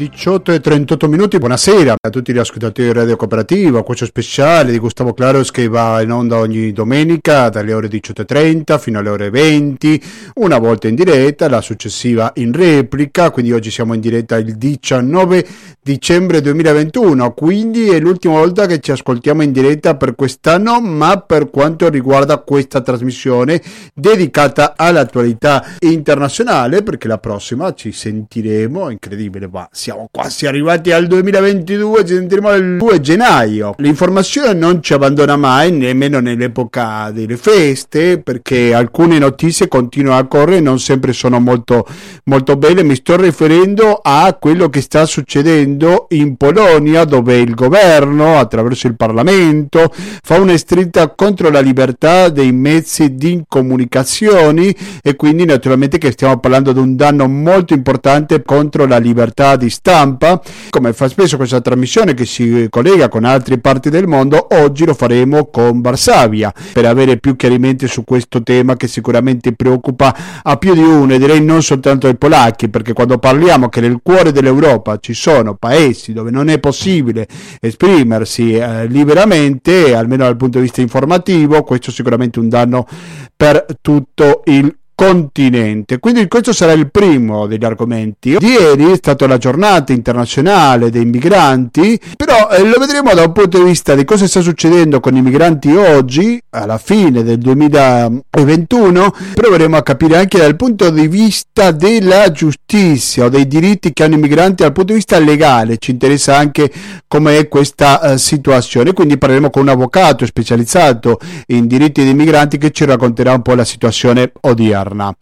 18 e 38 minuti, buonasera a tutti gli ascoltatori di Radio Cooperativa, questo speciale di Gustavo Claros che va in onda ogni domenica dalle ore 18.30 fino alle ore 20, una volta in diretta, la successiva in replica, quindi oggi siamo in diretta il 19 dicembre 2021, quindi è l'ultima volta che ci ascoltiamo in diretta per quest'anno, ma per quanto riguarda questa trasmissione dedicata all'attualità internazionale, perché la prossima ci sentiremo, incredibile, ma siamo siamo quasi arrivati al 2022, ci sentiremo il 2 gennaio. L'informazione non ci abbandona mai, nemmeno nell'epoca delle feste, perché alcune notizie continuano a correre e non sempre sono molto, molto belle. Mi sto riferendo a quello che sta succedendo in Polonia, dove il governo, attraverso il Parlamento, fa una stretta contro la libertà dei mezzi di comunicazione e quindi naturalmente che stiamo parlando di un danno molto importante contro la libertà di stampa, come fa spesso questa trasmissione che si collega con altre parti del mondo, oggi lo faremo con Varsavia per avere più chiarimenti su questo tema che sicuramente preoccupa a più di uno e direi non soltanto ai polacchi, perché quando parliamo che nel cuore dell'Europa ci sono paesi dove non è possibile esprimersi eh, liberamente, almeno dal punto di vista informativo, questo è sicuramente un danno per tutto il continente. Quindi questo sarà il primo degli argomenti. Ieri è stata la giornata internazionale dei migranti, però eh, lo vedremo da un punto di vista di cosa sta succedendo con i migranti oggi, alla fine del 2021, proveremo a capire anche dal punto di vista della giustizia o dei diritti che hanno i migranti dal punto di vista legale. Ci interessa anche com'è questa uh, situazione. Quindi parleremo con un avvocato specializzato in diritti dei migranti che ci racconterà un po' la situazione odierna esterna.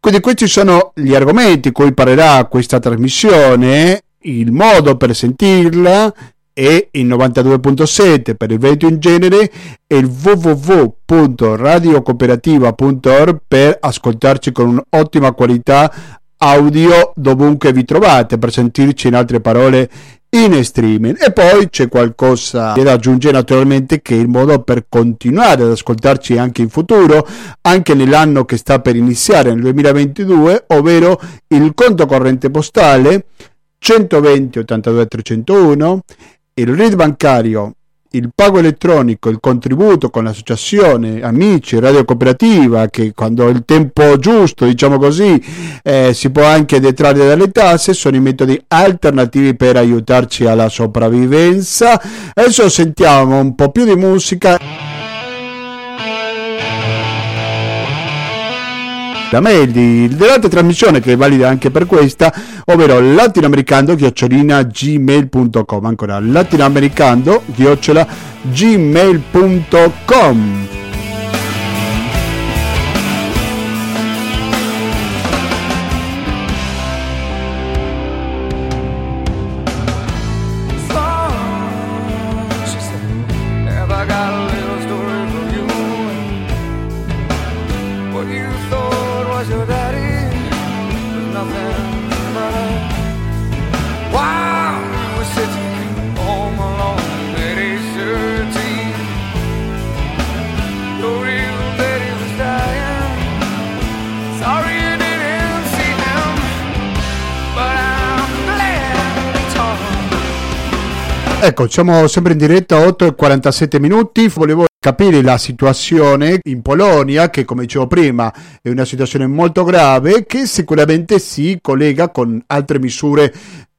Quindi questi sono gli argomenti cui parlerà questa trasmissione, il modo per sentirla è il 92.7 per il Veneto in genere e il www.radiocooperativa.org per ascoltarci con un'ottima qualità audio dovunque vi trovate per sentirci in altre parole in streaming. E poi c'è qualcosa da aggiungere naturalmente che è il modo per continuare ad ascoltarci anche in futuro anche nell'anno che sta per iniziare nel 2022 ovvero il conto corrente postale 120 82 301 il RID bancario il pago elettronico, il contributo con l'associazione Amici, Radio Cooperativa, che quando è il tempo giusto, diciamo così, eh, si può anche detrarre dalle tasse, sono i metodi alternativi per aiutarci alla sopravvivenza. Adesso sentiamo un po' più di musica. La mail di, dell'altra trasmissione che è valida anche per questa, ovvero latinoamericando-gmail.com ancora latinoamericando-gmail.com Ecco, siamo sempre in diretta 8 e 47 minuti. Volevo capire la situazione in Polonia, che come dicevo prima è una situazione molto grave, che sicuramente si collega con altre misure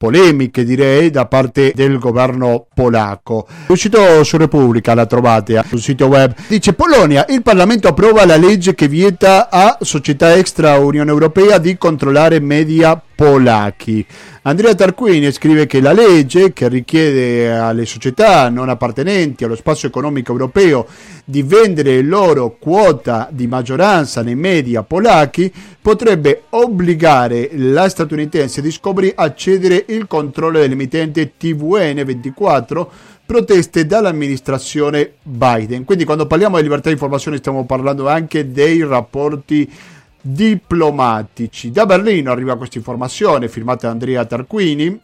polemiche direi da parte del governo polacco. È uscito su Repubblica, la trovate eh, sul sito web. Dice Polonia, il Parlamento approva la legge che vieta a società extra Unione Europea di controllare media polacchi. Andrea Tarquini scrive che la legge che richiede alle società non appartenenti allo spazio economico europeo di vendere loro quota di maggioranza nei media polacchi potrebbe obbligare la statunitense Discovery a cedere il controllo dell'emittente TVN24 proteste dall'amministrazione Biden. Quindi quando parliamo di libertà di informazione stiamo parlando anche dei rapporti diplomatici. Da Berlino arriva questa informazione firmata da Andrea Tarquini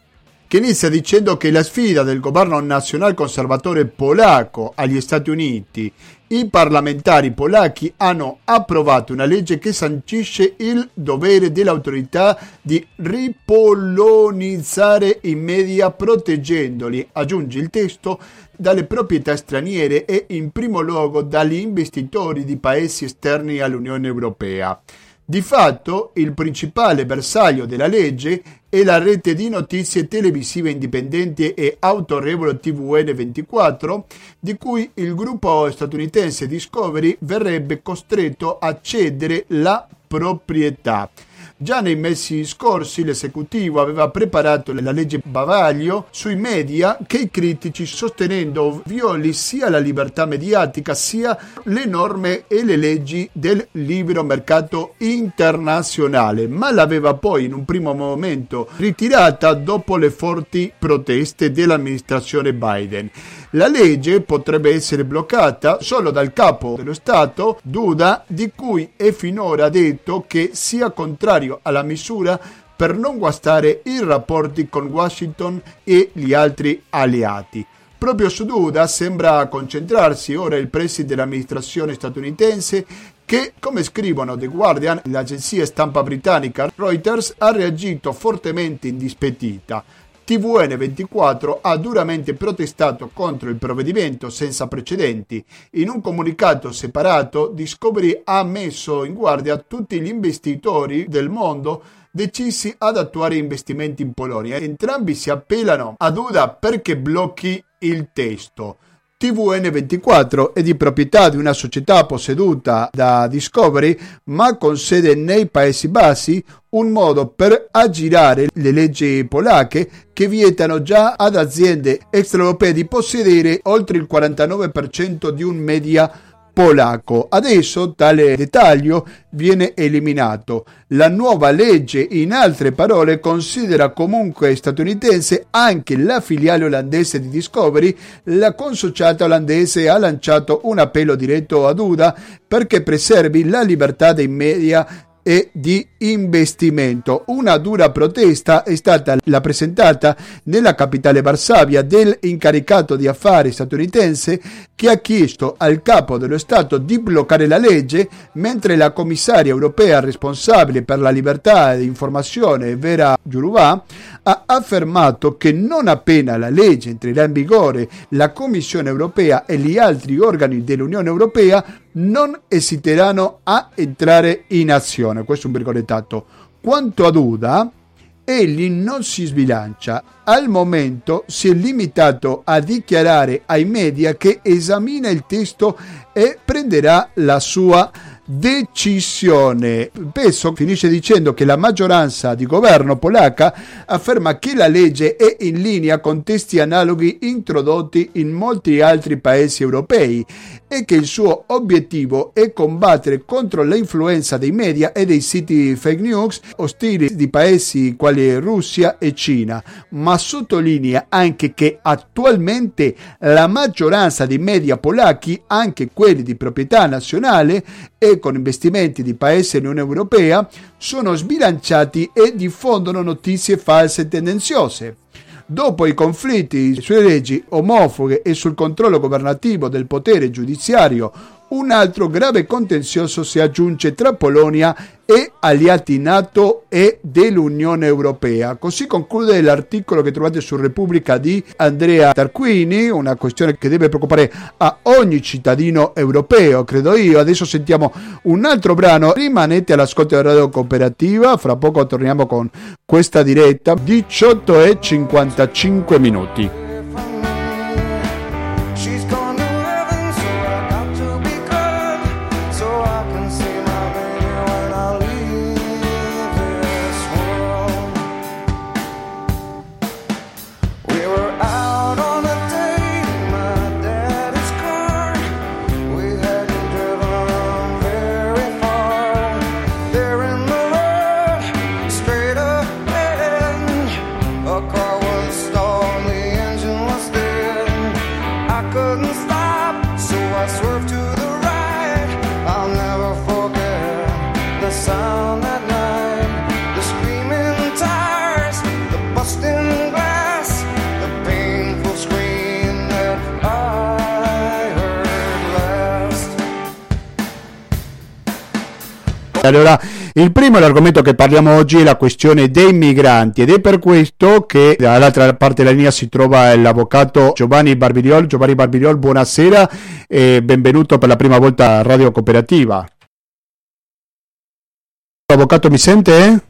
che inizia dicendo che la sfida del governo nazionale conservatore polacco agli Stati Uniti i parlamentari polacchi hanno approvato una legge che sancisce il dovere dell'autorità di ripolonizzare i media proteggendoli, aggiunge il testo, dalle proprietà straniere e in primo luogo dagli investitori di paesi esterni all'Unione Europea. Di fatto, il principale bersaglio della legge è la rete di notizie televisive indipendenti e autorevole TVN24, di cui il gruppo statunitense Discovery verrebbe costretto a cedere la proprietà. Già nei mesi scorsi l'esecutivo aveva preparato la legge Bavaglio sui media che i critici sostenendo violi sia la libertà mediatica sia le norme e le leggi del libero mercato internazionale, ma l'aveva poi in un primo momento ritirata dopo le forti proteste dell'amministrazione Biden. La legge potrebbe essere bloccata solo dal capo dello Stato, Duda, di cui è finora detto che sia contrario alla misura per non guastare i rapporti con Washington e gli altri alleati. Proprio su Duda sembra concentrarsi ora il preside dell'amministrazione statunitense che, come scrivono The Guardian, l'agenzia stampa britannica Reuters, ha reagito fortemente indispettita. TVN24 ha duramente protestato contro il provvedimento senza precedenti. In un comunicato separato, Discovery ha messo in guardia tutti gli investitori del mondo decisi ad attuare investimenti in Polonia. Entrambi si appellano ad UDA perché blocchi il testo. TVN24 è di proprietà di una società posseduta da Discovery ma con sede nei Paesi Bassi, un modo per aggirare le leggi polacche che vietano già ad aziende extraeuropee di possedere oltre il 49% di un media polacco. Adesso tale dettaglio viene eliminato. La nuova legge, in altre parole, considera comunque statunitense anche la filiale olandese di Discovery. La consociata olandese ha lanciato un appello diretto ad UDA perché preservi la libertà dei media e di investimento. Una dura protesta è stata la presentata nella capitale Varsavia dell'incaricato di affari statunitense che ha chiesto al capo dello Stato di bloccare la legge mentre la commissaria europea responsabile per la libertà di informazione Vera Giuruvà ha affermato che non appena la legge entrerà in vigore la Commissione europea e gli altri organi dell'Unione europea non esiteranno a entrare in azione. Questo è un virgolettato. Quanto ad Uda, egli non si sbilancia. Al momento si è limitato a dichiarare ai media che esamina il testo e prenderà la sua decisione. Pesso finisce dicendo che la maggioranza di governo polacca afferma che la legge è in linea con testi analoghi introdotti in molti altri paesi europei e che il suo obiettivo è combattere contro l'influenza dei media e dei siti fake news ostili di paesi quali Russia e Cina, ma sottolinea anche che attualmente la maggioranza dei media polacchi, anche quelli di proprietà nazionale e con investimenti di paesi dell'Unione Europea, sono sbilanciati e diffondono notizie false e tendenziose. Dopo i conflitti sulle leggi omofobe e sul controllo governativo del potere giudiziario, un altro grave contenzioso si aggiunge tra Polonia e alleati NATO e dell'Unione Europea. Così conclude l'articolo che trovate su Repubblica di Andrea Tarquini, una questione che deve preoccupare a ogni cittadino europeo, credo io. Adesso sentiamo un altro brano, rimanete all'ascolto della radio cooperativa, fra poco torniamo con questa diretta, 18 e 55 minuti. Allora, il primo l'argomento che parliamo oggi è la questione dei migranti ed è per questo che dall'altra parte della linea si trova l'avvocato Giovanni Barbiriol. Giovanni Barbiriol, buonasera e benvenuto per la prima volta a Radio Cooperativa. Avvocato, mi sente?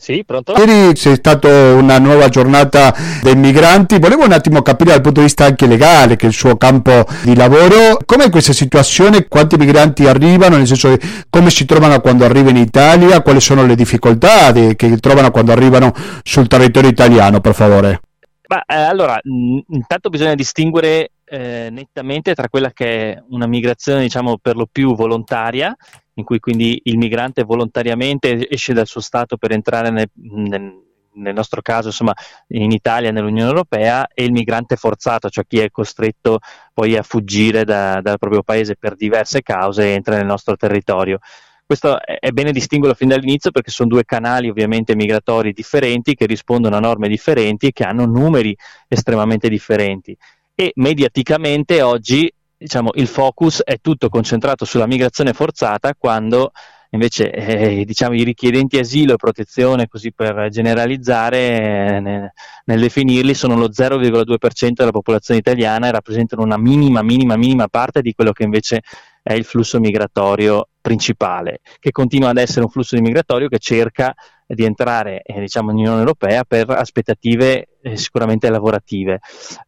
Sì, pronto? Ieri c'è stata una nuova giornata dei migranti, volevo un attimo capire dal punto di vista anche legale, che è il suo campo di lavoro, com'è questa situazione, quanti migranti arrivano, nel senso come si trovano quando arrivano in Italia, quali sono le difficoltà che trovano quando arrivano sul territorio italiano, per favore. Ma, eh, allora, intanto bisogna distinguere eh, nettamente tra quella che è una migrazione, diciamo, per lo più volontaria, in cui quindi il migrante volontariamente esce dal suo Stato per entrare nel, nel, nel nostro caso insomma, in Italia, nell'Unione Europea, e il migrante forzato, cioè chi è costretto poi a fuggire da, dal proprio paese per diverse cause e entra nel nostro territorio. Questo è bene distinguerlo fin dall'inizio perché sono due canali ovviamente migratori differenti che rispondono a norme differenti e che hanno numeri estremamente differenti. E mediaticamente oggi diciamo, il focus è tutto concentrato sulla migrazione forzata quando invece eh, diciamo, i richiedenti asilo e protezione, così per generalizzare, eh, nel, definirli, sono lo 0,2% della popolazione italiana e rappresentano una minima, minima, minima parte di quello che invece è il flusso migratorio principale, che continua ad essere un flusso migratorio che cerca di entrare eh, diciamo, nell'Unione Europea per aspettative eh, sicuramente lavorative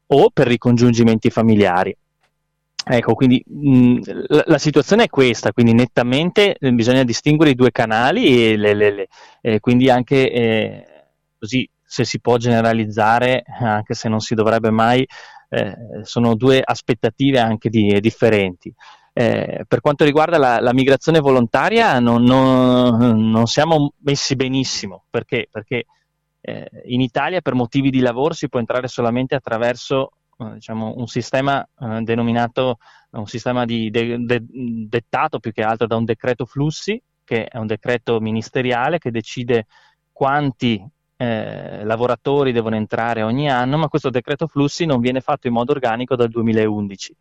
o per ricongiungimenti familiari. Ecco, quindi mh, la, la, situazione è questa, quindi nettamente eh, bisogna distinguere i due canali e le, le, le, eh, quindi anche eh, così se si può generalizzare, anche se non si dovrebbe mai, eh, sono due aspettative anche di, differenti. Eh, per quanto riguarda la, la migrazione volontaria non, non, non, siamo messi benissimo, perché? Perché eh, in Italia per motivi di lavoro si può entrare solamente attraverso diciamo, un sistema eh, denominato un sistema di de- de- dettato più che altro da un decreto flussi, che è un decreto ministeriale che decide quanti eh, lavoratori devono entrare ogni anno, ma questo decreto flussi non viene fatto in modo organico dal 2011.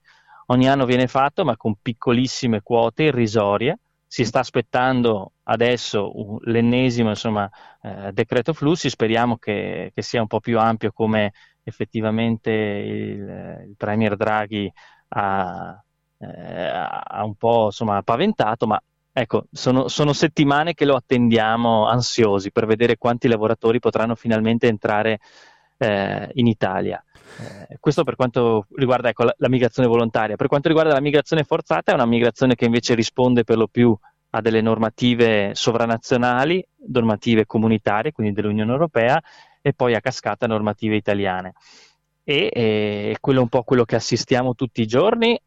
Ogni anno viene fatto, ma con piccolissime quote irrisorie. Si sta aspettando adesso l'ennesimo insomma, eh, decreto flussi, speriamo che, che, sia un po' più ampio come effettivamente il, il Premier Draghi ha, eh, ha un po' insomma, paventato, ma ecco, sono, sono, settimane che lo attendiamo ansiosi per vedere quanti lavoratori potranno finalmente entrare eh, in Italia. Eh, questo per quanto riguarda ecco, la, la, migrazione volontaria. Per quanto riguarda la migrazione forzata, è una migrazione che invece risponde per lo più a delle normative sovranazionali, normative comunitarie, quindi dell'Unione Europea, e poi a cascata normative italiane. E eh, quello è un po' quello che assistiamo tutti i giorni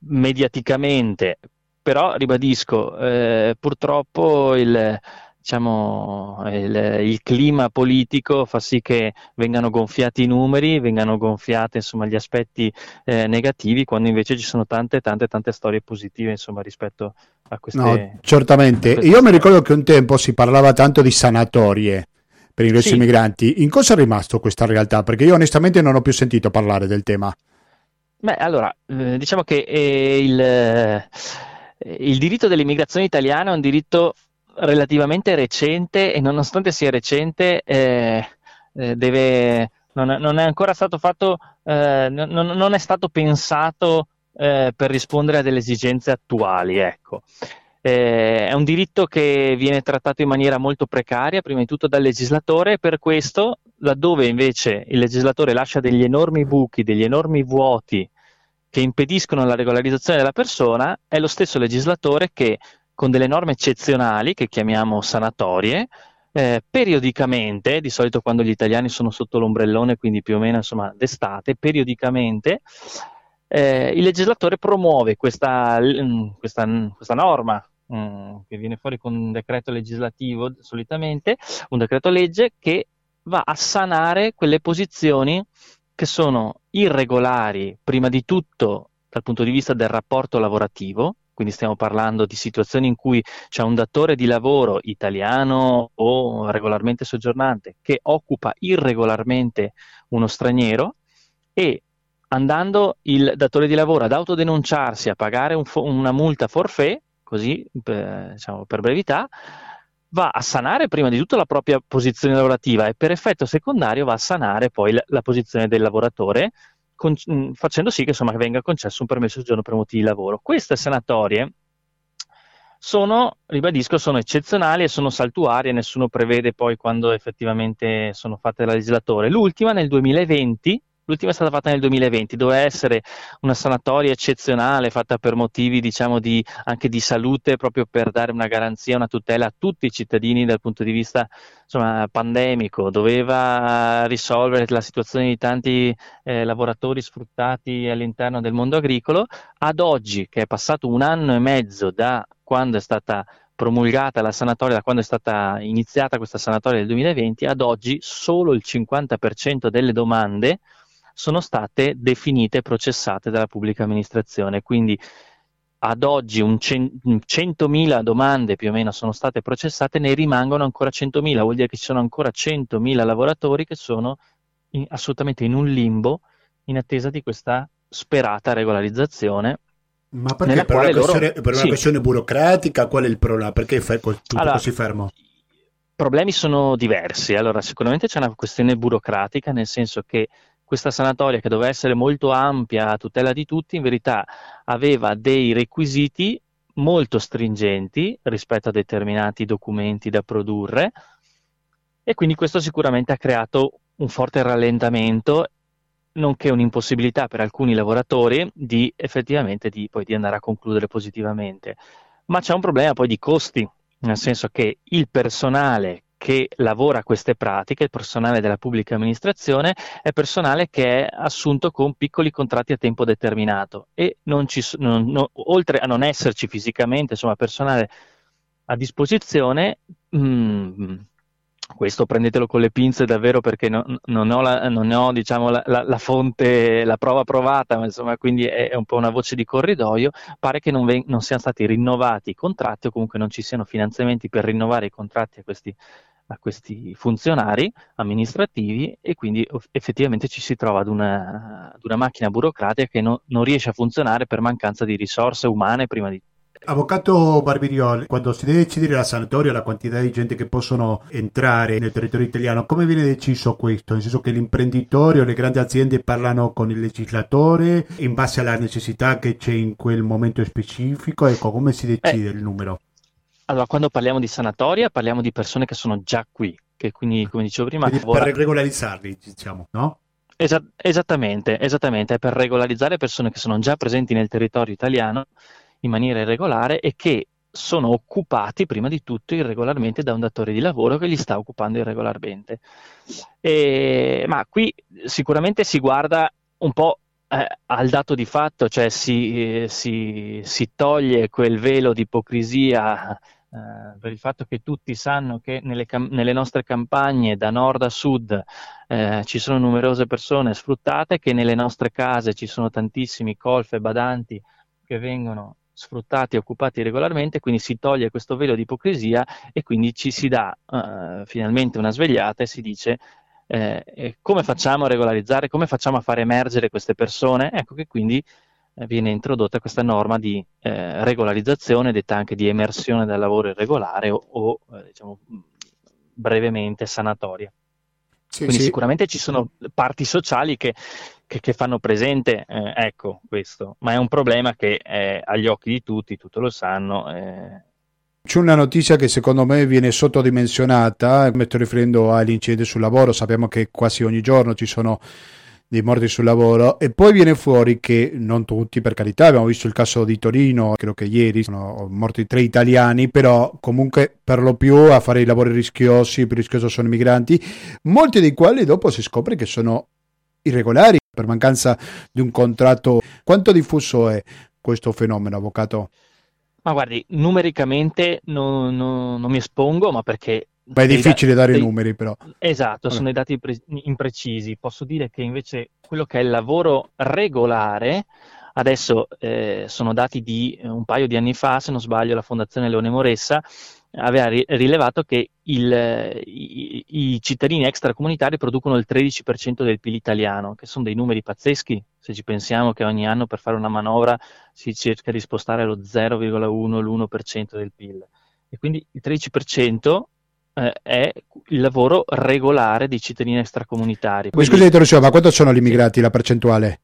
mediaticamente, però ribadisco, eh, purtroppo il, diciamo, il, il, clima politico fa sì che vengano gonfiati i numeri, vengano gonfiati insomma, gli aspetti eh, negativi, quando invece ci sono tante, tante, tante storie positive insomma, rispetto a queste. No, certamente. Io storie. mi ricordo che un tempo si parlava tanto di sanatorie per ingresso sì. migranti. In cosa è rimasto questa realtà? Perché io onestamente non ho più sentito parlare del tema. Beh, allora, eh, diciamo che eh, il, eh, il diritto dell'immigrazione italiana è un diritto relativamente recente e nonostante sia recente eh, eh deve, non, non, è ancora stato fatto, eh, non, non, è stato pensato per rispondere a delle esigenze attuali. Ecco. Eh, è un diritto che viene trattato in maniera molto precaria, prima di tutto dal legislatore, e per questo, laddove invece il legislatore lascia degli enormi buchi, degli enormi vuoti che impediscono la regolarizzazione della persona, è lo stesso legislatore che, con delle norme eccezionali, che chiamiamo sanatorie, eh, periodicamente, di solito quando gli italiani sono sotto l'ombrellone, quindi più o meno insomma d'estate, periodicamente eh, il legislatore promuove questa, questa, questa norma Mm, che viene fuori con un decreto legislativo solitamente, un decreto legge che va a sanare quelle posizioni che sono irregolari, prima di tutto dal punto di vista del rapporto lavorativo, quindi stiamo parlando di situazioni in cui c'è un datore di lavoro italiano o regolarmente soggiornante che occupa irregolarmente uno straniero e andando il datore di lavoro ad autodenunciarsi a pagare un fo- una multa forfait, così per, diciamo, per brevità, va a sanare prima di tutto la propria posizione lavorativa e per effetto secondario va a sanare poi la, la posizione del lavoratore, con, facendo sì che insomma, venga concesso un permesso di giorno per motivi di lavoro. Queste sanatorie sono, ribadisco, sono eccezionali e sono saltuarie, nessuno prevede poi quando effettivamente sono fatte dal legislatore. L'ultima nel 2020 L'ultima è stata fatta nel 2020, doveva essere una sanatoria eccezionale fatta per motivi diciamo, di, anche di salute, proprio per dare una garanzia, una tutela a tutti i cittadini dal punto di vista insomma, pandemico, doveva risolvere la situazione di tanti eh, lavoratori sfruttati all'interno del mondo agricolo. Ad oggi, che è passato un anno e mezzo da quando è stata promulgata la sanatoria, da quando è stata iniziata questa sanatoria del 2020, ad oggi solo il 50% delle domande sono state definite e processate dalla pubblica amministrazione. Quindi ad oggi un cen- 100.000 domande più o meno sono state processate, ne rimangono ancora 100.000, vuol dire che ci sono ancora 100.000 lavoratori che sono in, assolutamente in un limbo in attesa di questa sperata regolarizzazione. Ma perché per, una questione, loro... per una sì. questione, burocratica? Qual è il problema? Perché è tutto allora, così fermo? I problemi sono diversi. Allora, sicuramente c'è una questione burocratica, nel senso che questa sanatoria che doveva essere molto ampia a tutela di tutti, in verità aveva dei requisiti molto stringenti rispetto a determinati documenti da produrre e quindi questo sicuramente ha creato un forte rallentamento nonché un'impossibilità per alcuni lavoratori di effettivamente di, poi, di andare a concludere positivamente. Ma c'è un problema poi di costi, nel senso che il personale che lavora queste pratiche, il personale della pubblica amministrazione, è personale che è assunto con piccoli contratti a tempo determinato e non ci, non, no, oltre a non esserci fisicamente, insomma, personale a disposizione, mh, mm, questo prendetelo con le pinze davvero perché no, non ho, la, non ho diciamo, la, la, la, fonte, la prova provata, ma insomma quindi è, è, un po' una voce di corridoio, pare che non, ven- non, siano stati rinnovati i contratti o comunque non ci siano finanziamenti per rinnovare i contratti a questi a questi funzionari amministrativi e quindi effettivamente ci si trova ad una, ad una macchina burocratica che no, non riesce a funzionare per mancanza di risorse umane prima di. Avvocato Barbirioli, quando si deve decidere la sanatoria, la quantità di gente che possono entrare nel territorio italiano, come viene deciso questo? Nel senso che l'imprenditore o le grandi aziende parlano con il legislatore in base alla necessità che c'è in quel momento specifico? Ecco, come si decide eh, il numero? Allora, quando parliamo di sanatoria, parliamo di persone che sono già qui, che quindi, come dicevo prima... Quindi per regolarizzarli, diciamo, no? Esa- esattamente, esattamente, è per regolarizzare persone che sono già presenti nel territorio italiano in maniera irregolare e che sono occupati prima di tutto irregolarmente da un datore di lavoro che li sta occupando irregolarmente. E, ma qui sicuramente si guarda un po' eh, al dato di fatto, cioè si, eh, si, si toglie quel velo di ipocrisia eh, per il fatto che tutti sanno che nelle, cam- nelle nostre campagne da nord a sud eh, ci sono numerose persone sfruttate, che nelle nostre case ci sono tantissimi colf e badanti che vengono sfruttati e occupati regolarmente, quindi si toglie questo velo di ipocrisia e quindi ci si dà uh, finalmente una svegliata e si dice eh, come facciamo a regolarizzare, come facciamo a far emergere queste persone? Ecco che quindi eh, viene introdotta questa norma di eh, regolarizzazione, detta anche di emersione dal lavoro irregolare o, o eh, diciamo, brevemente sanatoria. Sì, Quindi sì. sicuramente ci sono parti sociali che, che, che fanno presente, eh, ecco questo, ma è un problema che è agli occhi di tutti, tutti lo sanno, eh, c'è una notizia che secondo me viene sottodimensionata, mi sto riferendo agli incidenti sul lavoro, sappiamo che quasi ogni giorno ci sono dei morti sul lavoro e poi viene fuori che non tutti per carità abbiamo visto il caso di Torino credo che ieri sono morti tre italiani però comunque per lo più a fare i lavori rischiosi più rischioso sono i migranti molti dei quali dopo si scopre che sono irregolari per mancanza di un contratto quanto diffuso è questo fenomeno avvocato? Ma guardi, numericamente non, non, non mi espongo, ma perché... Beh, è difficile da- dare i numeri, però. Esatto, Vabbè. sono i dati pre- imprecisi. Posso dire che invece quello che è il lavoro regolare, adesso eh, sono dati di un paio di anni fa, se non sbaglio, la Fondazione Leone Moressa aveva rilevato che il, i, i, cittadini extracomunitari producono il 13% del PIL italiano, che sono dei numeri pazzeschi, se ci pensiamo che ogni anno per fare una manovra si cerca di spostare lo 0,1, l'1% del PIL. E quindi il 13% eh, è il lavoro regolare dei cittadini extracomunitari. Quindi... Scusate, ma quanto sono gli immigrati, la percentuale?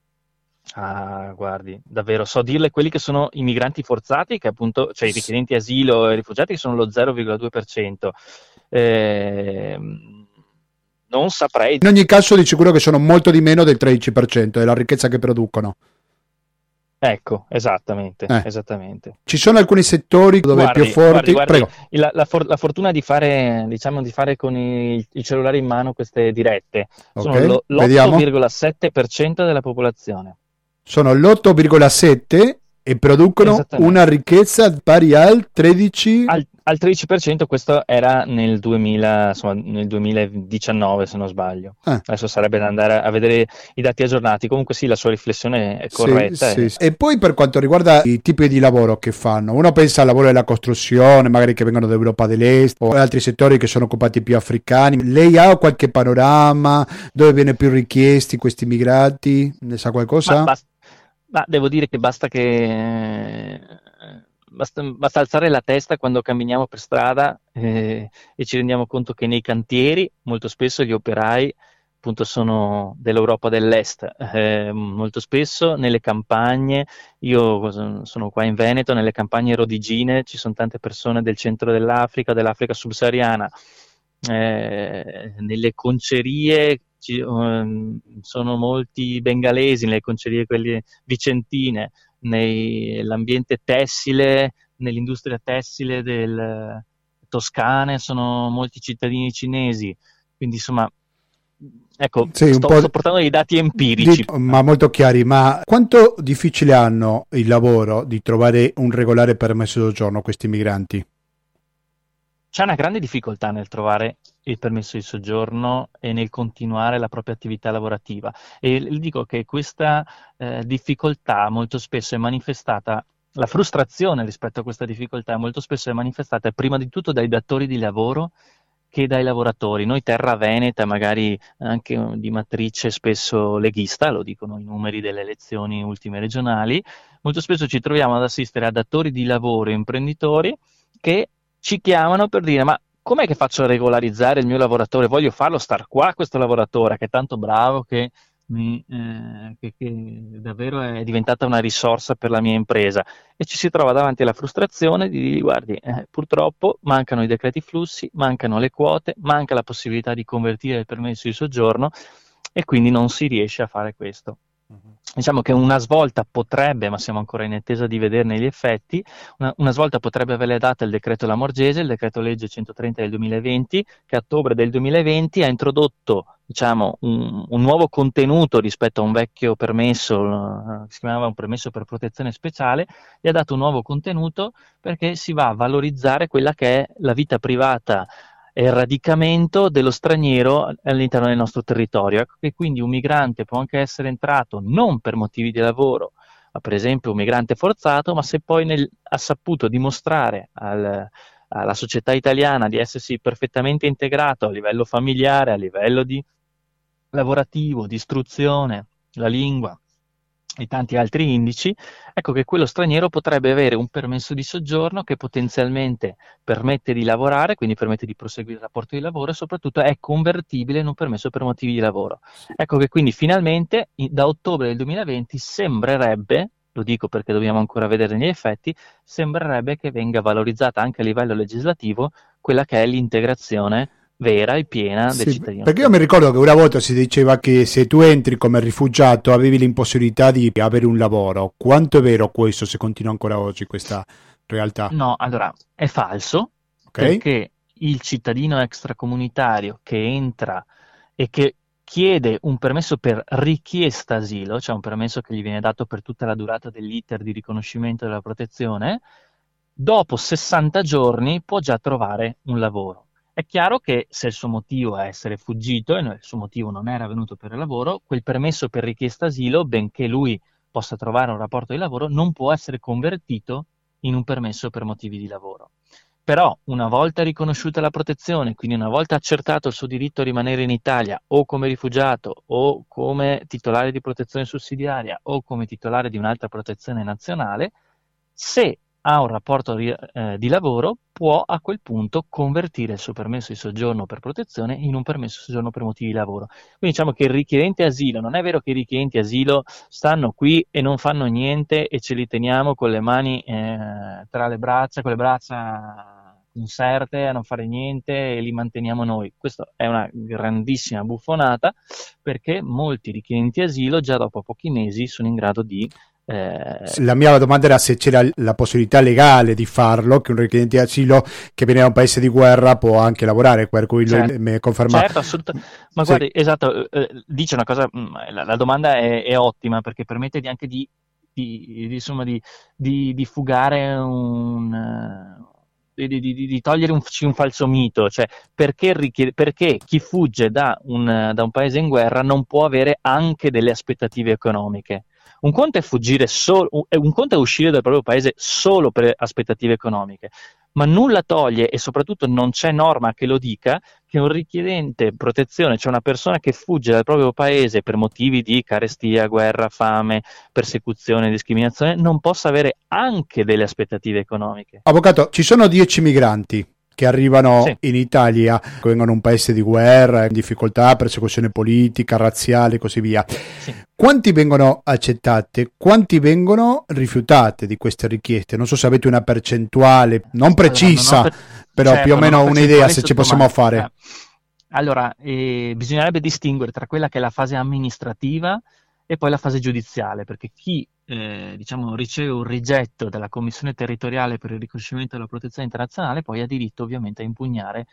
Ah, guardi, davvero, so dirle quelli che sono i migranti forzati, che appunto, cioè i richiedenti asilo e rifugiati, che sono lo 0,2%. Eh, non saprei. In ogni caso, di sicuro che sono molto di meno del 13% della ricchezza che producono. Ecco, esattamente, eh. esattamente. Ci sono alcuni settori dove guardi, è più forti. Guardi, guardi, la, la, for- la, fortuna di fare, diciamo, di fare con i, il cellulare in mano queste dirette okay. sono lo, l'8,7% della popolazione sono l'8,7 e producono una ricchezza pari al 13 al, al 13% questo era nel, 2000, insomma, nel 2019 se non sbaglio. Ah. adesso sarebbe da andare a vedere i dati aggiornati. Comunque sì la sua riflessione è corretta sì, e... Sì, e poi per quanto riguarda i tipi di lavoro che fanno uno pensa al lavoro della costruzione magari che vengono dall'Europa dell'Est o altri settori che sono occupati più africani. Lei ha qualche panorama? Dove viene più richiesti questi immigrati ne sa qualcosa? Ma, basta ma devo dire che basta che basta, basta alzare la testa quando camminiamo per strada eh, e ci rendiamo conto che nei cantieri molto spesso gli operai appunto sono dell'Europa dell'Est, eh, molto spesso nelle campagne, io sono qua in Veneto, nelle campagne rodigine ci sono tante persone del centro dell'Africa, dell'Africa subsahariana, eh, nelle concerie ci, um, sono molti bengalesi nelle concerie quelle vicentine, nell'ambiente tessile, nell'industria tessile del Toscane, sono molti cittadini cinesi, quindi insomma Ecco, sì, sto, sto, portando dei dati empirici. Di, ma molto chiari, ma quanto difficile hanno il lavoro di trovare un regolare permesso di soggiorno questi migranti? C'è una grande difficoltà nel trovare il permesso di soggiorno e nel continuare la propria attività lavorativa. E dico che questa eh, difficoltà molto spesso è manifestata, la frustrazione rispetto a questa difficoltà molto spesso è manifestata prima di tutto dai datori di lavoro che dai lavoratori. Noi Terra Veneta, magari anche di matrice spesso leghista, lo dicono i numeri delle elezioni ultime regionali, molto spesso ci troviamo ad assistere a datori di lavoro e imprenditori che ci chiamano per dire ma com'è che faccio a regolarizzare il mio lavoratore? Voglio farlo star qua questo lavoratore che è tanto bravo che, mi, eh, che, che davvero è diventata una risorsa per la mia impresa e ci si trova davanti alla frustrazione di dire guardi eh, purtroppo mancano i decreti flussi, mancano le quote, manca la possibilità di convertire il permesso di soggiorno e quindi non si riesce a fare questo. Diciamo che una svolta potrebbe, ma siamo ancora in attesa di vederne gli effetti, una, una svolta potrebbe averle data il decreto Lamorgese, il decreto legge 130 del 2020, che a ottobre del 2020 ha introdotto diciamo, un, un, nuovo contenuto rispetto a un vecchio permesso, uh, si chiamava un permesso per protezione speciale, gli ha dato un nuovo contenuto perché si va a valorizzare quella che è la vita privata e il radicamento dello straniero all'interno del nostro territorio. Ecco che quindi un migrante può anche essere entrato non per motivi di lavoro, ma per esempio un migrante forzato, ma se poi nel, ha saputo dimostrare al, alla società italiana di essersi perfettamente integrato a livello familiare, a livello di lavorativo, di istruzione, la lingua, e tanti altri indici, ecco che quello straniero potrebbe avere un permesso di soggiorno che potenzialmente permette di lavorare, quindi permette di proseguire il rapporto di lavoro e soprattutto è convertibile in un permesso per motivi di lavoro. Ecco che quindi finalmente da ottobre del 2020 sembrerebbe, lo dico perché dobbiamo ancora vedere gli effetti, sembrerebbe che venga valorizzata anche a livello legislativo quella che è l'integrazione vera e piena del sì, cittadino. Perché io mi ricordo che una volta si diceva che se tu entri come rifugiato avevi l'impossibilità di avere un lavoro. Quanto è vero questo se continua ancora oggi questa realtà? No, allora è falso okay. perché il cittadino extracomunitario che entra e che chiede un permesso per richiesta asilo, cioè un permesso che gli viene dato per tutta la durata dell'iter di riconoscimento della protezione, dopo 60 giorni può già trovare un lavoro. È chiaro che se il suo motivo è essere fuggito e il suo motivo non era venuto per il lavoro, quel permesso per richiesta asilo, benché lui possa trovare un rapporto di lavoro, non può essere convertito in un permesso per motivi di lavoro. Però una volta riconosciuta la protezione, quindi una volta accertato il suo diritto a rimanere in Italia o come rifugiato o come titolare di protezione sussidiaria o come titolare di un'altra protezione nazionale, se ha un rapporto di, eh, di lavoro, può a quel punto convertire il suo permesso di soggiorno per protezione in un permesso di soggiorno per motivi di lavoro. Quindi diciamo che il richiedente asilo, non è vero che i richiedenti asilo stanno qui e non fanno niente e ce li teniamo con le mani eh, tra le braccia, con le braccia inserte a non fare niente e li manteniamo noi. Questa è una grandissima buffonata perché molti richiedenti asilo già dopo pochi mesi sono in grado di eh... La mia domanda era se c'era la possibilità legale di farlo, che un richiedente di asilo che viene da un paese di guerra può anche lavorare, per cui certo. lui mi conferma. Certo, assolutamente. Ma sì. guardi, esatto, eh, dice una cosa, mm, la, la domanda è, è, ottima perché permette di anche di, di, di, insomma, di fugare un... Di, di, di, togliere un, un, falso mito, cioè perché, richiede, perché chi fugge da un, da un, paese in guerra non può avere anche delle aspettative economiche. Un conto è fuggire solo, un conto è uscire dal proprio paese solo per aspettative economiche, ma nulla toglie e soprattutto non c'è norma che lo dica che un richiedente protezione, cioè una persona che fugge dal proprio paese per motivi di carestia, guerra, fame, persecuzione, discriminazione, non possa avere anche delle aspettative economiche. Avvocato, ci sono 10 migranti che arrivano sì. in Italia, vengono un paese di guerra, in difficoltà, persecuzione politica, razziale e così via. Sì. Quanti vengono accettate? Quanti vengono rifiutate di queste richieste? Non so se avete una percentuale, non precisa, allora, non per... però certo, più o meno un'idea se ci possiamo fare. Eh. Allora, eh, bisognerebbe distinguere tra quella che è la fase amministrativa e poi la fase giudiziale, perché chi eh, diciamo, riceve un rigetto dalla Commissione territoriale per il riconoscimento della protezione internazionale poi ha diritto ovviamente a impugnare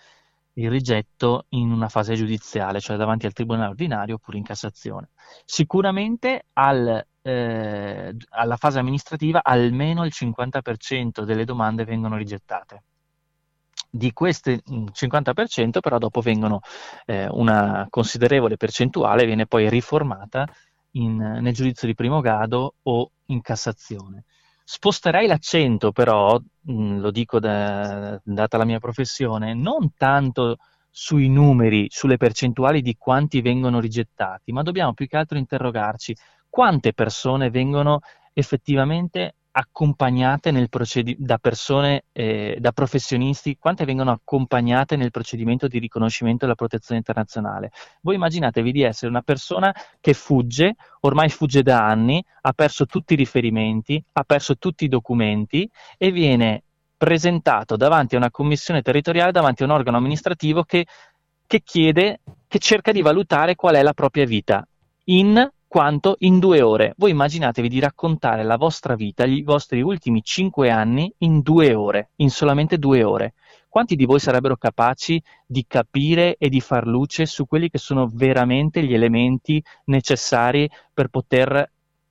il rigetto in una fase giudiziale, cioè davanti al Tribunale ordinario oppure in Cassazione. Sicuramente al, eh, alla fase amministrativa almeno il 50% delle domande vengono rigettate. Di queste 50% però dopo vengono eh, una considerevole percentuale, viene poi riformata in, nel giudizio di primo grado o in Cassazione. Sposterei l'accento però, mh, lo dico da, data la mia professione, non tanto sui numeri, sulle percentuali di quanti vengono rigettati, ma dobbiamo più che altro interrogarci quante persone vengono effettivamente accompagnate procedi- da persone, eh, da professionisti, quante vengono accompagnate nel procedimento di riconoscimento della protezione internazionale. Voi immaginatevi di essere una persona che fugge, ormai fugge da anni, ha perso tutti i riferimenti, ha perso tutti i documenti e viene presentato davanti a una commissione territoriale, davanti a un organo amministrativo che, che chiede, che cerca di valutare qual è la propria vita in quanto in due ore. Voi immaginatevi di raccontare la vostra vita, i vostri ultimi cinque anni in due ore, in solamente due ore. Quanti di voi sarebbero capaci di capire e di far luce su quelli che sono veramente gli elementi necessari per poter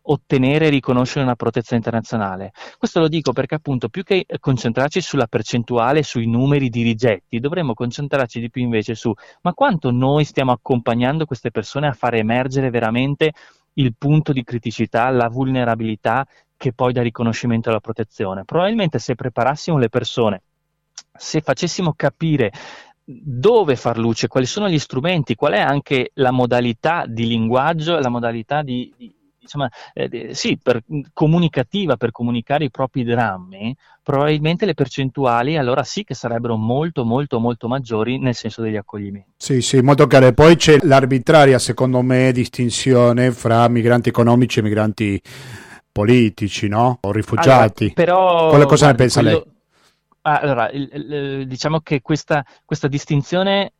ottenere e riconoscere una protezione internazionale. Questo lo dico perché appunto più che concentrarci sulla percentuale, sui numeri di rigetti, dovremmo concentrarci di più invece su ma quanto noi stiamo accompagnando queste persone a fare emergere veramente il punto di criticità, la vulnerabilità che poi dà riconoscimento alla protezione. Probabilmente se preparassimo le persone, se facessimo capire dove far luce, quali sono gli strumenti, qual è anche la modalità di linguaggio, la modalità di, di insomma, eh, sì, per, comunicativa per comunicare i propri drammi, probabilmente le percentuali allora sì che sarebbero molto molto molto maggiori nel senso degli accoglimenti. Sì, sì, molto chiaro. Poi c'è l'arbitraria, secondo me, distinzione fra migranti economici e migranti politici, no? O rifugiati. Allora, però, Quale cosa guarda, ne pensa quello... lei? Allora, il, il, diciamo che questa, questa distinzione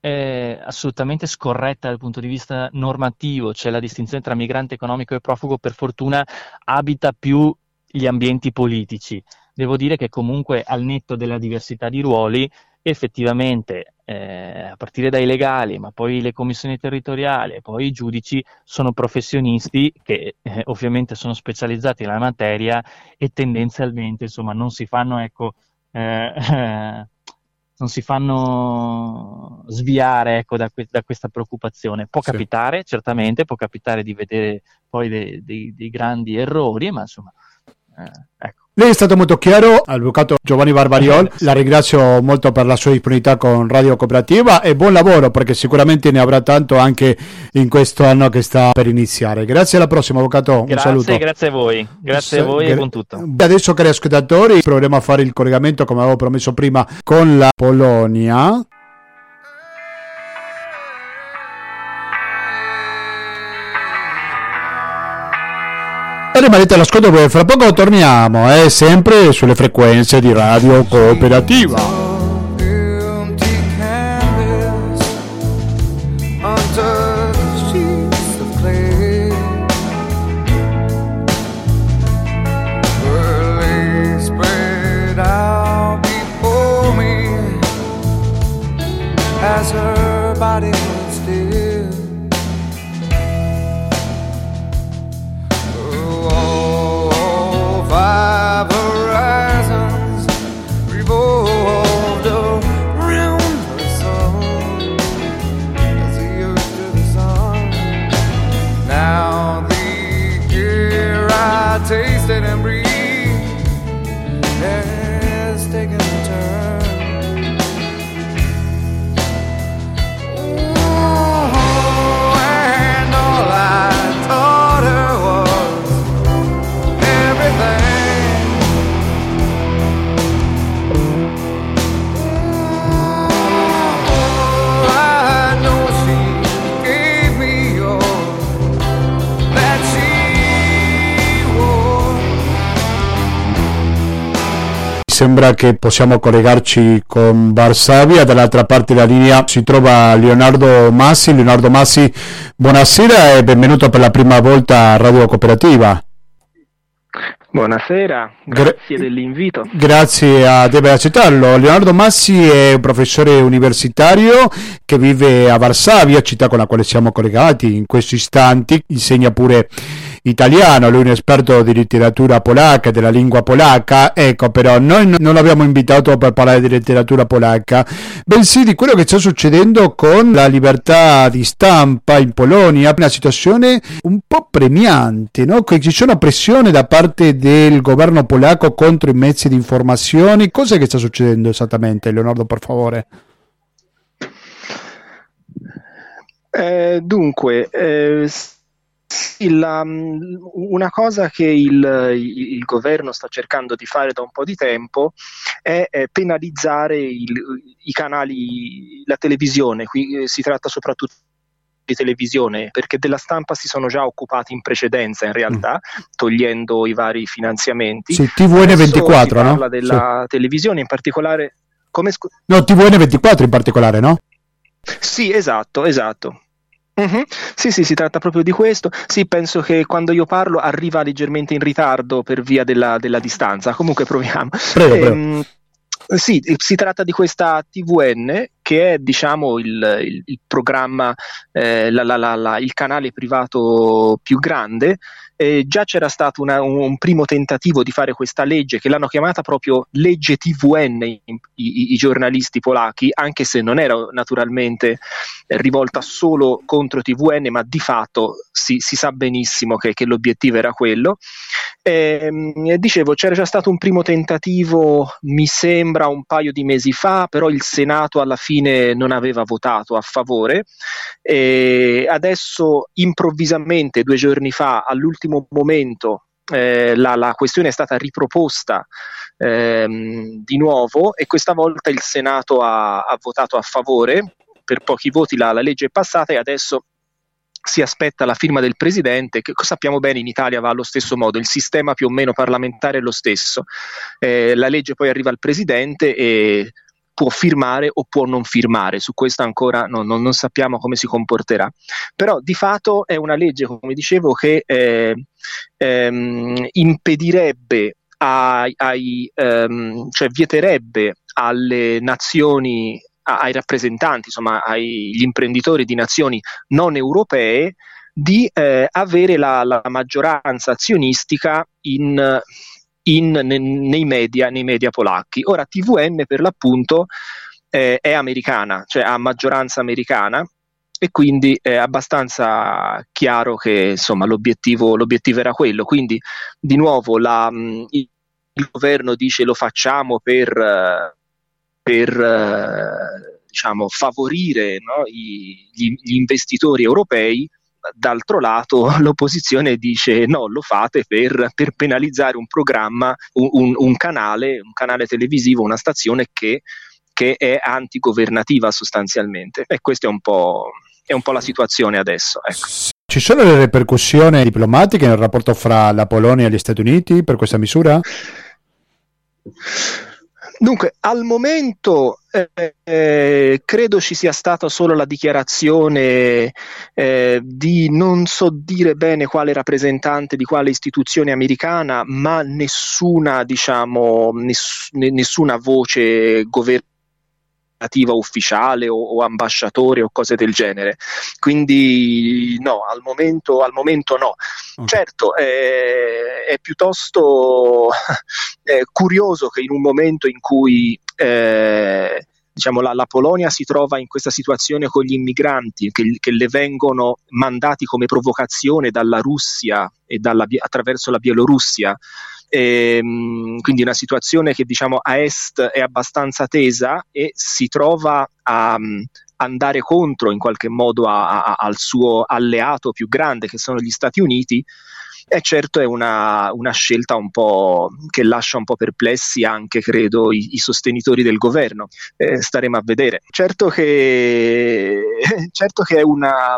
è assolutamente scorretta dal punto di vista normativo, cioè la distinzione tra migrante economico e profugo per fortuna abita più gli ambienti politici. Devo dire che comunque al netto della diversità di ruoli, effettivamente eh, a partire dai legali, ma poi le commissioni territoriali, poi i giudici sono professionisti che eh, ovviamente sono specializzati nella materia e tendenzialmente insomma non si fanno ecco eh, non si fanno sviare ecco, da, que- da, questa preoccupazione. Può sì. capitare, certamente, può capitare di vedere poi dei, dei, dei grandi errori, ma insomma ecco. Lei è stato molto chiaro, avvocato Giovanni Barbariol, la ringrazio molto per la sua disponibilità con Radio Cooperativa e buon lavoro perché sicuramente ne avrà tanto anche in questo anno che sta per iniziare. Grazie alla prossima avvocato, grazie, un saluto. Grazie a voi, grazie a voi gra- e buon tutto. Adesso cari ascoltatori proveremo a fare il collegamento come avevo promesso prima con la Polonia. Rimanete all'ascolto perché fra poco torniamo, eh, sempre sulle frequenze di Radio Cooperativa. Che possiamo collegarci con Varsavia, dall'altra parte della linea si trova Leonardo Massi. Leonardo Massi, buonasera e benvenuto per la prima volta a Radio Cooperativa. Buonasera, grazie Gra- dell'invito. Grazie a te per accettarlo. Leonardo Massi è un professore universitario che vive a Varsavia, città con la quale siamo collegati in questi istanti, insegna pure italiano, lui è un esperto di letteratura polacca, della lingua polacca, ecco però noi non l'abbiamo invitato per parlare di letteratura polacca, bensì di quello che sta succedendo con la libertà di stampa in Polonia, una situazione un po' premiante, no? che ci sono pressioni da parte del governo polacco contro i mezzi di informazione, cosa che sta succedendo esattamente, Leonardo per favore? Eh, dunque, eh, la, mm, una cosa che il, il, governo sta cercando di fare da un po' di tempo è, è penalizzare il, i canali, la televisione, qui eh, si tratta soprattutto di televisione, perché della stampa si sono già occupati in precedenza in realtà, mm. togliendo i vari finanziamenti. Sì, TVN24, no? Parla della sì. televisione in particolare. Come scu- no, TVN24 in particolare, no? Sì, esatto, esatto. Mm-hmm. Sì, sì, si tratta proprio di questo. Sì, penso che quando io parlo arriva leggermente in ritardo per via della, della distanza. Comunque proviamo. Prego, ehm, prego. Sì, si tratta di questa TVN che è diciamo il, il, il programma, eh, la, la, la, il canale privato più grande eh, già c'era stato una, un, primo tentativo di fare questa legge che l'hanno chiamata proprio legge TVN i, i, i giornalisti polacchi, anche se non era naturalmente rivolta solo contro TVN, ma di fatto si, si sa benissimo che, che, l'obiettivo era quello. Eh, dicevo, c'era già stato un primo tentativo, mi sembra un paio di mesi fa, però il Senato alla fine non aveva votato a favore. E adesso improvvisamente, due giorni fa, all'ultimo all'ultimo momento eh, la, la, questione è stata riproposta ehm, di nuovo e questa volta il Senato ha, ha votato a favore, per pochi voti la, la, legge è passata e adesso si aspetta la firma del Presidente, che sappiamo bene in Italia va allo stesso modo, il sistema più o meno parlamentare è lo stesso, eh, la legge poi arriva al Presidente e può firmare o può non firmare, su questo ancora no, no, non sappiamo come si comporterà. Però di fatto è una legge, come dicevo, che eh, ehm, impedirebbe ai, ai ehm, cioè vieterebbe alle nazioni ai rappresentanti, insomma agli imprenditori di nazioni non europee di eh, avere la, la, maggioranza azionistica in, in, nei, media, nei media polacchi. Ora TVN per l'appunto eh, è americana, cioè ha maggioranza americana e quindi è abbastanza chiaro che insomma, l'obiettivo, l'obiettivo era quello. Quindi di nuovo la, il, il governo dice lo facciamo per, per diciamo, favorire no, i, gli, gli investitori europei d'altro lato l'opposizione dice no, lo fate per, per penalizzare un programma, un, un, un, canale, un canale televisivo, una stazione che, che, è antigovernativa sostanzialmente. E questa è un po', è un po la situazione adesso. Ecco. Ci sono le ripercussioni diplomatiche nel rapporto fra la Polonia e gli Stati Uniti per questa misura? Dunque, al momento eh, eh, credo ci sia stata solo la dichiarazione eh, di non so dire bene quale rappresentante di quale istituzione americana, ma nessuna, diciamo, ness- nessuna voce governativa ufficiale o, o, ambasciatore o cose del genere. Quindi no, al momento, al momento no. Okay. Certo, è, è piuttosto è curioso che in un momento in cui eh, diciamo, la, la, Polonia si trova in questa situazione con gli immigranti che, che le vengono mandati come provocazione dalla Russia e dalla, attraverso la Bielorussia e, ehm, quindi una situazione che diciamo a est è abbastanza tesa e si trova a um, andare contro in qualche modo a, a, al suo alleato più grande che sono gli Stati Uniti e certo è una, una, scelta un po' che lascia un po' perplessi anche, credo, i, i sostenitori del governo. Eh, staremo a vedere. Certo che, certo che è una.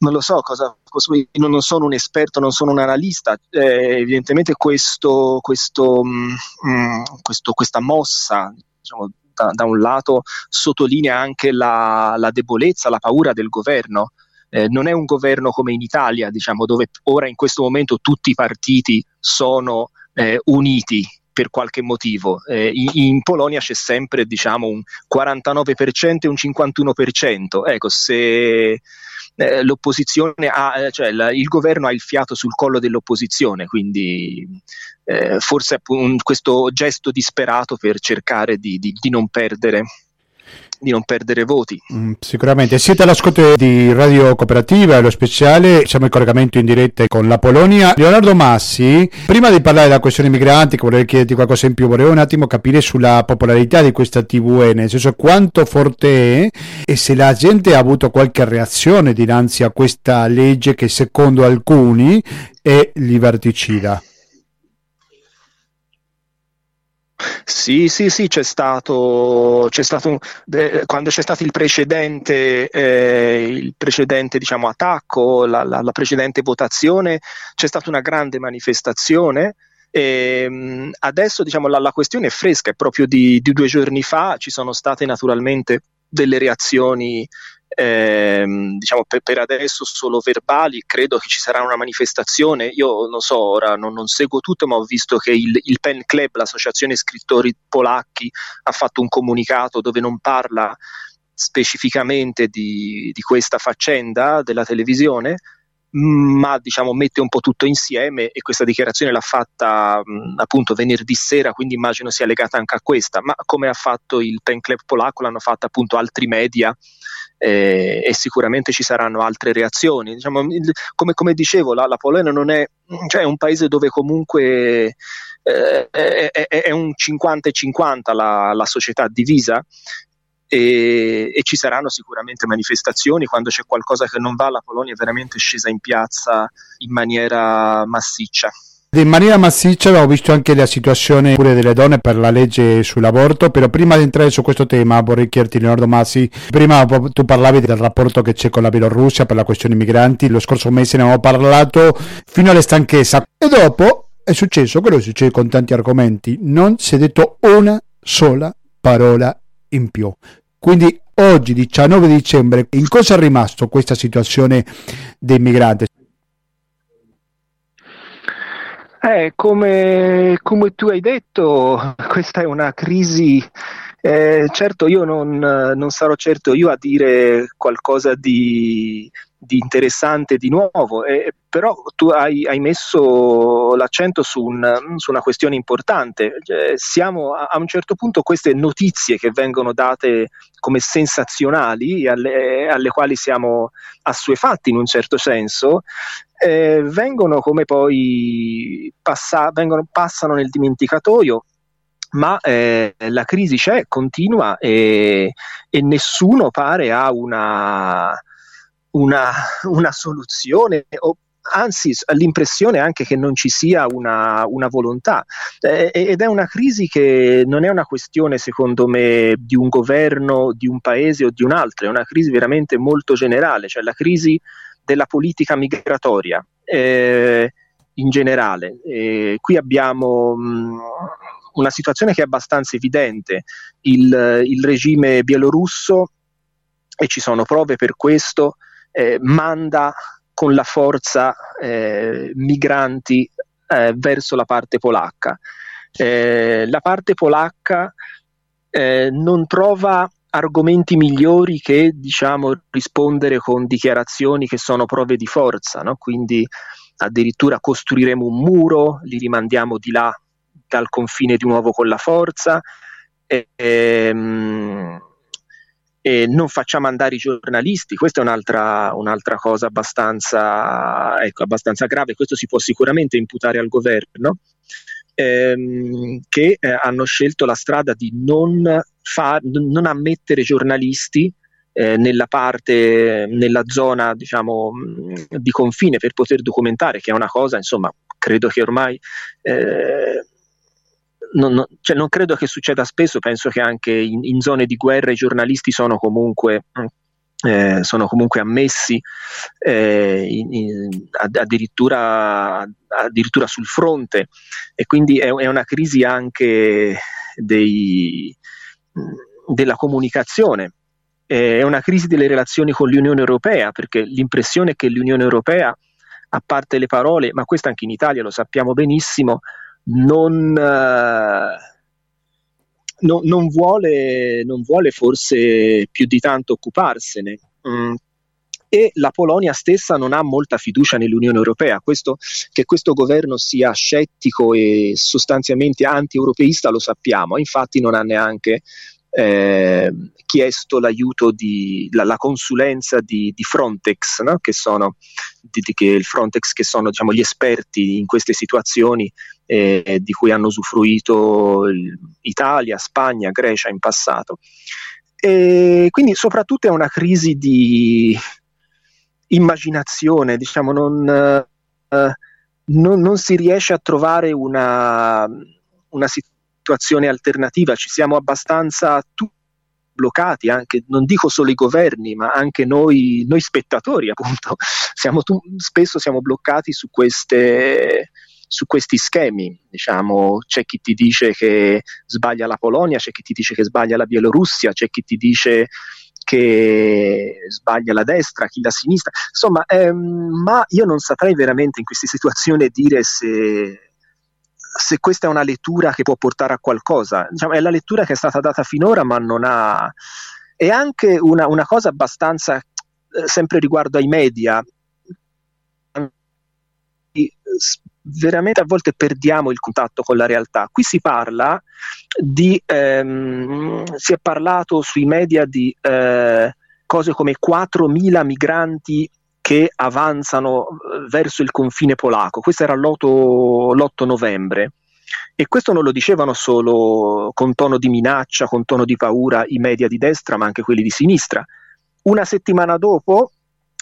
Non lo so cosa, cosa, non sono un esperto, non sono un analista, eh, evidentemente questo, questo, mh, mm, mm, questo, questa mossa diciamo, da, da, un lato sottolinea anche la, la, debolezza, la paura del governo. Eh, non è un governo come in Italia, diciamo, dove ora in questo momento tutti i partiti sono eh, uniti per qualche motivo. Eh, in, in, Polonia c'è sempre diciamo, un 49% e un 51%. Ecco, se eh, l'opposizione ha, eh, cioè la, il governo ha il fiato sul collo dell'opposizione, quindi eh, forse un, questo gesto disperato per cercare di, di, di non perdere di non perdere voti. Mm, sicuramente. Siete all'ascolto di Radio Cooperativa, lo speciale, siamo in collegamento in diretta con la Polonia. Leonardo Massi, prima di parlare della questione migranti, vorrei chiederti qualcosa in più, vorrei un attimo capire sulla popolarità di questa TVN, nel senso quanto forte è e se la gente ha avuto qualche reazione dinanzi a questa legge che secondo alcuni è liberticida. Sì, sì, sì, c'è stato, c'è stato eh, quando c'è stato il precedente, eh, il precedente diciamo, attacco, la, la, la, precedente votazione, c'è stata una grande manifestazione. E, ehm, adesso diciamo, la, la, questione è fresca, è proprio di, di due giorni fa, ci sono state naturalmente delle reazioni ehm, diciamo per, per, adesso solo verbali, credo che ci sarà una manifestazione, io non so, ora non, non seguo tutto, ma ho visto che il, il, Pen Club, l'associazione scrittori polacchi, ha fatto un comunicato dove non parla specificamente di, di questa faccenda della televisione, ma diciamo mette un po' tutto insieme e questa dichiarazione l'ha fatta mh, appunto venerdì sera, quindi immagino sia legata anche a questa, ma come ha fatto il Pen Club polacco l'hanno fatta appunto altri media eh, e sicuramente ci saranno altre reazioni. Diciamo, come, come, dicevo, la, la Polonia non è cioè, un paese dove comunque eh, è, è, è, un 50 50 la, la società divisa e, e, ci saranno sicuramente manifestazioni quando c'è qualcosa che non va la Polonia è veramente scesa in piazza in maniera massiccia in maniera massiccia abbiamo visto anche la situazione pure delle donne per la legge sull'aborto, però prima di entrare su questo tema vorrei chiederti Leonardo Massi, prima tu parlavi del rapporto che c'è con la Bielorussia per la questione migranti, lo scorso mese ne abbiamo parlato fino alle stanchezza e dopo è successo quello che succede con tanti argomenti, non si è detto una sola parola in più. Quindi oggi 19 dicembre in cosa è rimasto questa situazione dei migranti? Eh, come, come, tu hai detto, questa è una crisi Eh, certo, io non, non, sarò certo io a dire qualcosa di, di interessante di nuovo, eh, però tu hai, hai, messo l'accento su, un, su, una questione importante. Cioè, siamo a, a, un certo punto queste notizie che vengono date come sensazionali, alle, alle quali siamo assuefatti in un certo senso, eh, vengono come poi passa, vengono, passano nel dimenticatoio ma eh, la crisi c'è, continua e, e nessuno pare ha una, una, una soluzione o anzi l'impressione anche che non ci sia una, una volontà eh, ed è una crisi che non è una questione secondo me di un governo, di un paese o di un altro, è una crisi veramente molto generale, cioè la crisi della politica migratoria eh, in generale. Eh, qui abbiamo mh, una situazione che è abbastanza evidente, il, il regime bielorusso, e ci sono prove per questo, eh, manda con la forza eh, migranti eh, verso la parte polacca. Eh, la parte polacca eh, non trova argomenti migliori che diciamo, rispondere con dichiarazioni che sono prove di forza, no? quindi addirittura costruiremo un muro, li rimandiamo di là dal confine di nuovo con la forza. E, e, ehm, e non facciamo andare i giornalisti, questa è un'altra, un'altra cosa abbastanza, ecco, abbastanza, grave, questo si può sicuramente imputare al governo, ehm, che eh, hanno scelto la strada di non, fa, non ammettere giornalisti eh, nella parte, nella zona diciamo, di confine per poter documentare, che è una cosa, insomma, credo che ormai... Eh, non, non, cioè non, credo che succeda spesso, penso che anche in, in zone di guerra i giornalisti sono comunque, eh, sono comunque ammessi eh, in, in, addirittura, addirittura, sul fronte e quindi è, è una crisi anche dei, della comunicazione. È una crisi delle relazioni con l'Unione Europea, perché l'impressione è che l'Unione Europea, a parte le parole, ma questo anche in Italia lo sappiamo benissimo, non, uh, no, non, vuole, non, vuole, forse più di tanto occuparsene. Mm. E la Polonia stessa non ha molta fiducia nell'Unione Europea. Questo, che questo governo sia scettico e sostanzialmente anti-europeista lo sappiamo, infatti non ha neanche eh, chiesto l'aiuto di la, la consulenza di, di Frontex, no? che sono di, di, che Frontex che sono diciamo, gli esperti in queste situazioni eh, di cui hanno usufruito Italia, Spagna, Grecia in passato. E quindi soprattutto è una crisi di immaginazione, diciamo, non, eh, non, non si riesce a trovare una, una situazione alternativa, ci siamo abbastanza tutti bloccati, anche, non dico solo i governi, ma anche noi, noi spettatori, appunto, siamo tu, spesso siamo bloccati su queste, su questi schemi. Diciamo, c'è chi ti dice che sbaglia la Polonia, c'è chi ti dice che sbaglia la Bielorussia, c'è chi ti dice che sbaglia la destra, chi la sinistra. Insomma, ehm, ma io non saprei veramente in queste situazioni dire se, se questa è una lettura che può portare a qualcosa. Diciamo, è la lettura che è stata data finora, ma non ha. È anche una, una cosa abbastanza, eh, sempre riguardo ai media, veramente a volte perdiamo il contatto con la realtà. Qui si parla di, ehm, si è parlato sui media di eh, cose come 4.000 migranti che avanzano eh, verso il confine polacco. Questo era l'8, l'8 novembre. E questo non lo dicevano solo con tono di minaccia, con tono di paura i media di destra, ma anche quelli di sinistra. Una settimana dopo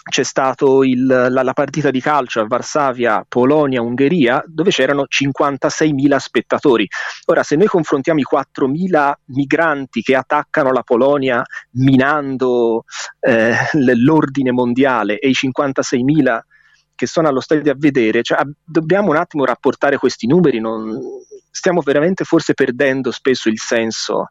c'è stata la, la, partita di calcio a Varsavia, Polonia-Ungheria, dove c'erano 56.000 spettatori. Ora, se noi confrontiamo i 4.000 migranti che attaccano la Polonia minando eh, l'ordine mondiale e i 56.000 che sono allo stadio a vedere, cioè, dobbiamo un attimo rapportare questi numeri. Non, stiamo veramente forse perdendo spesso il senso,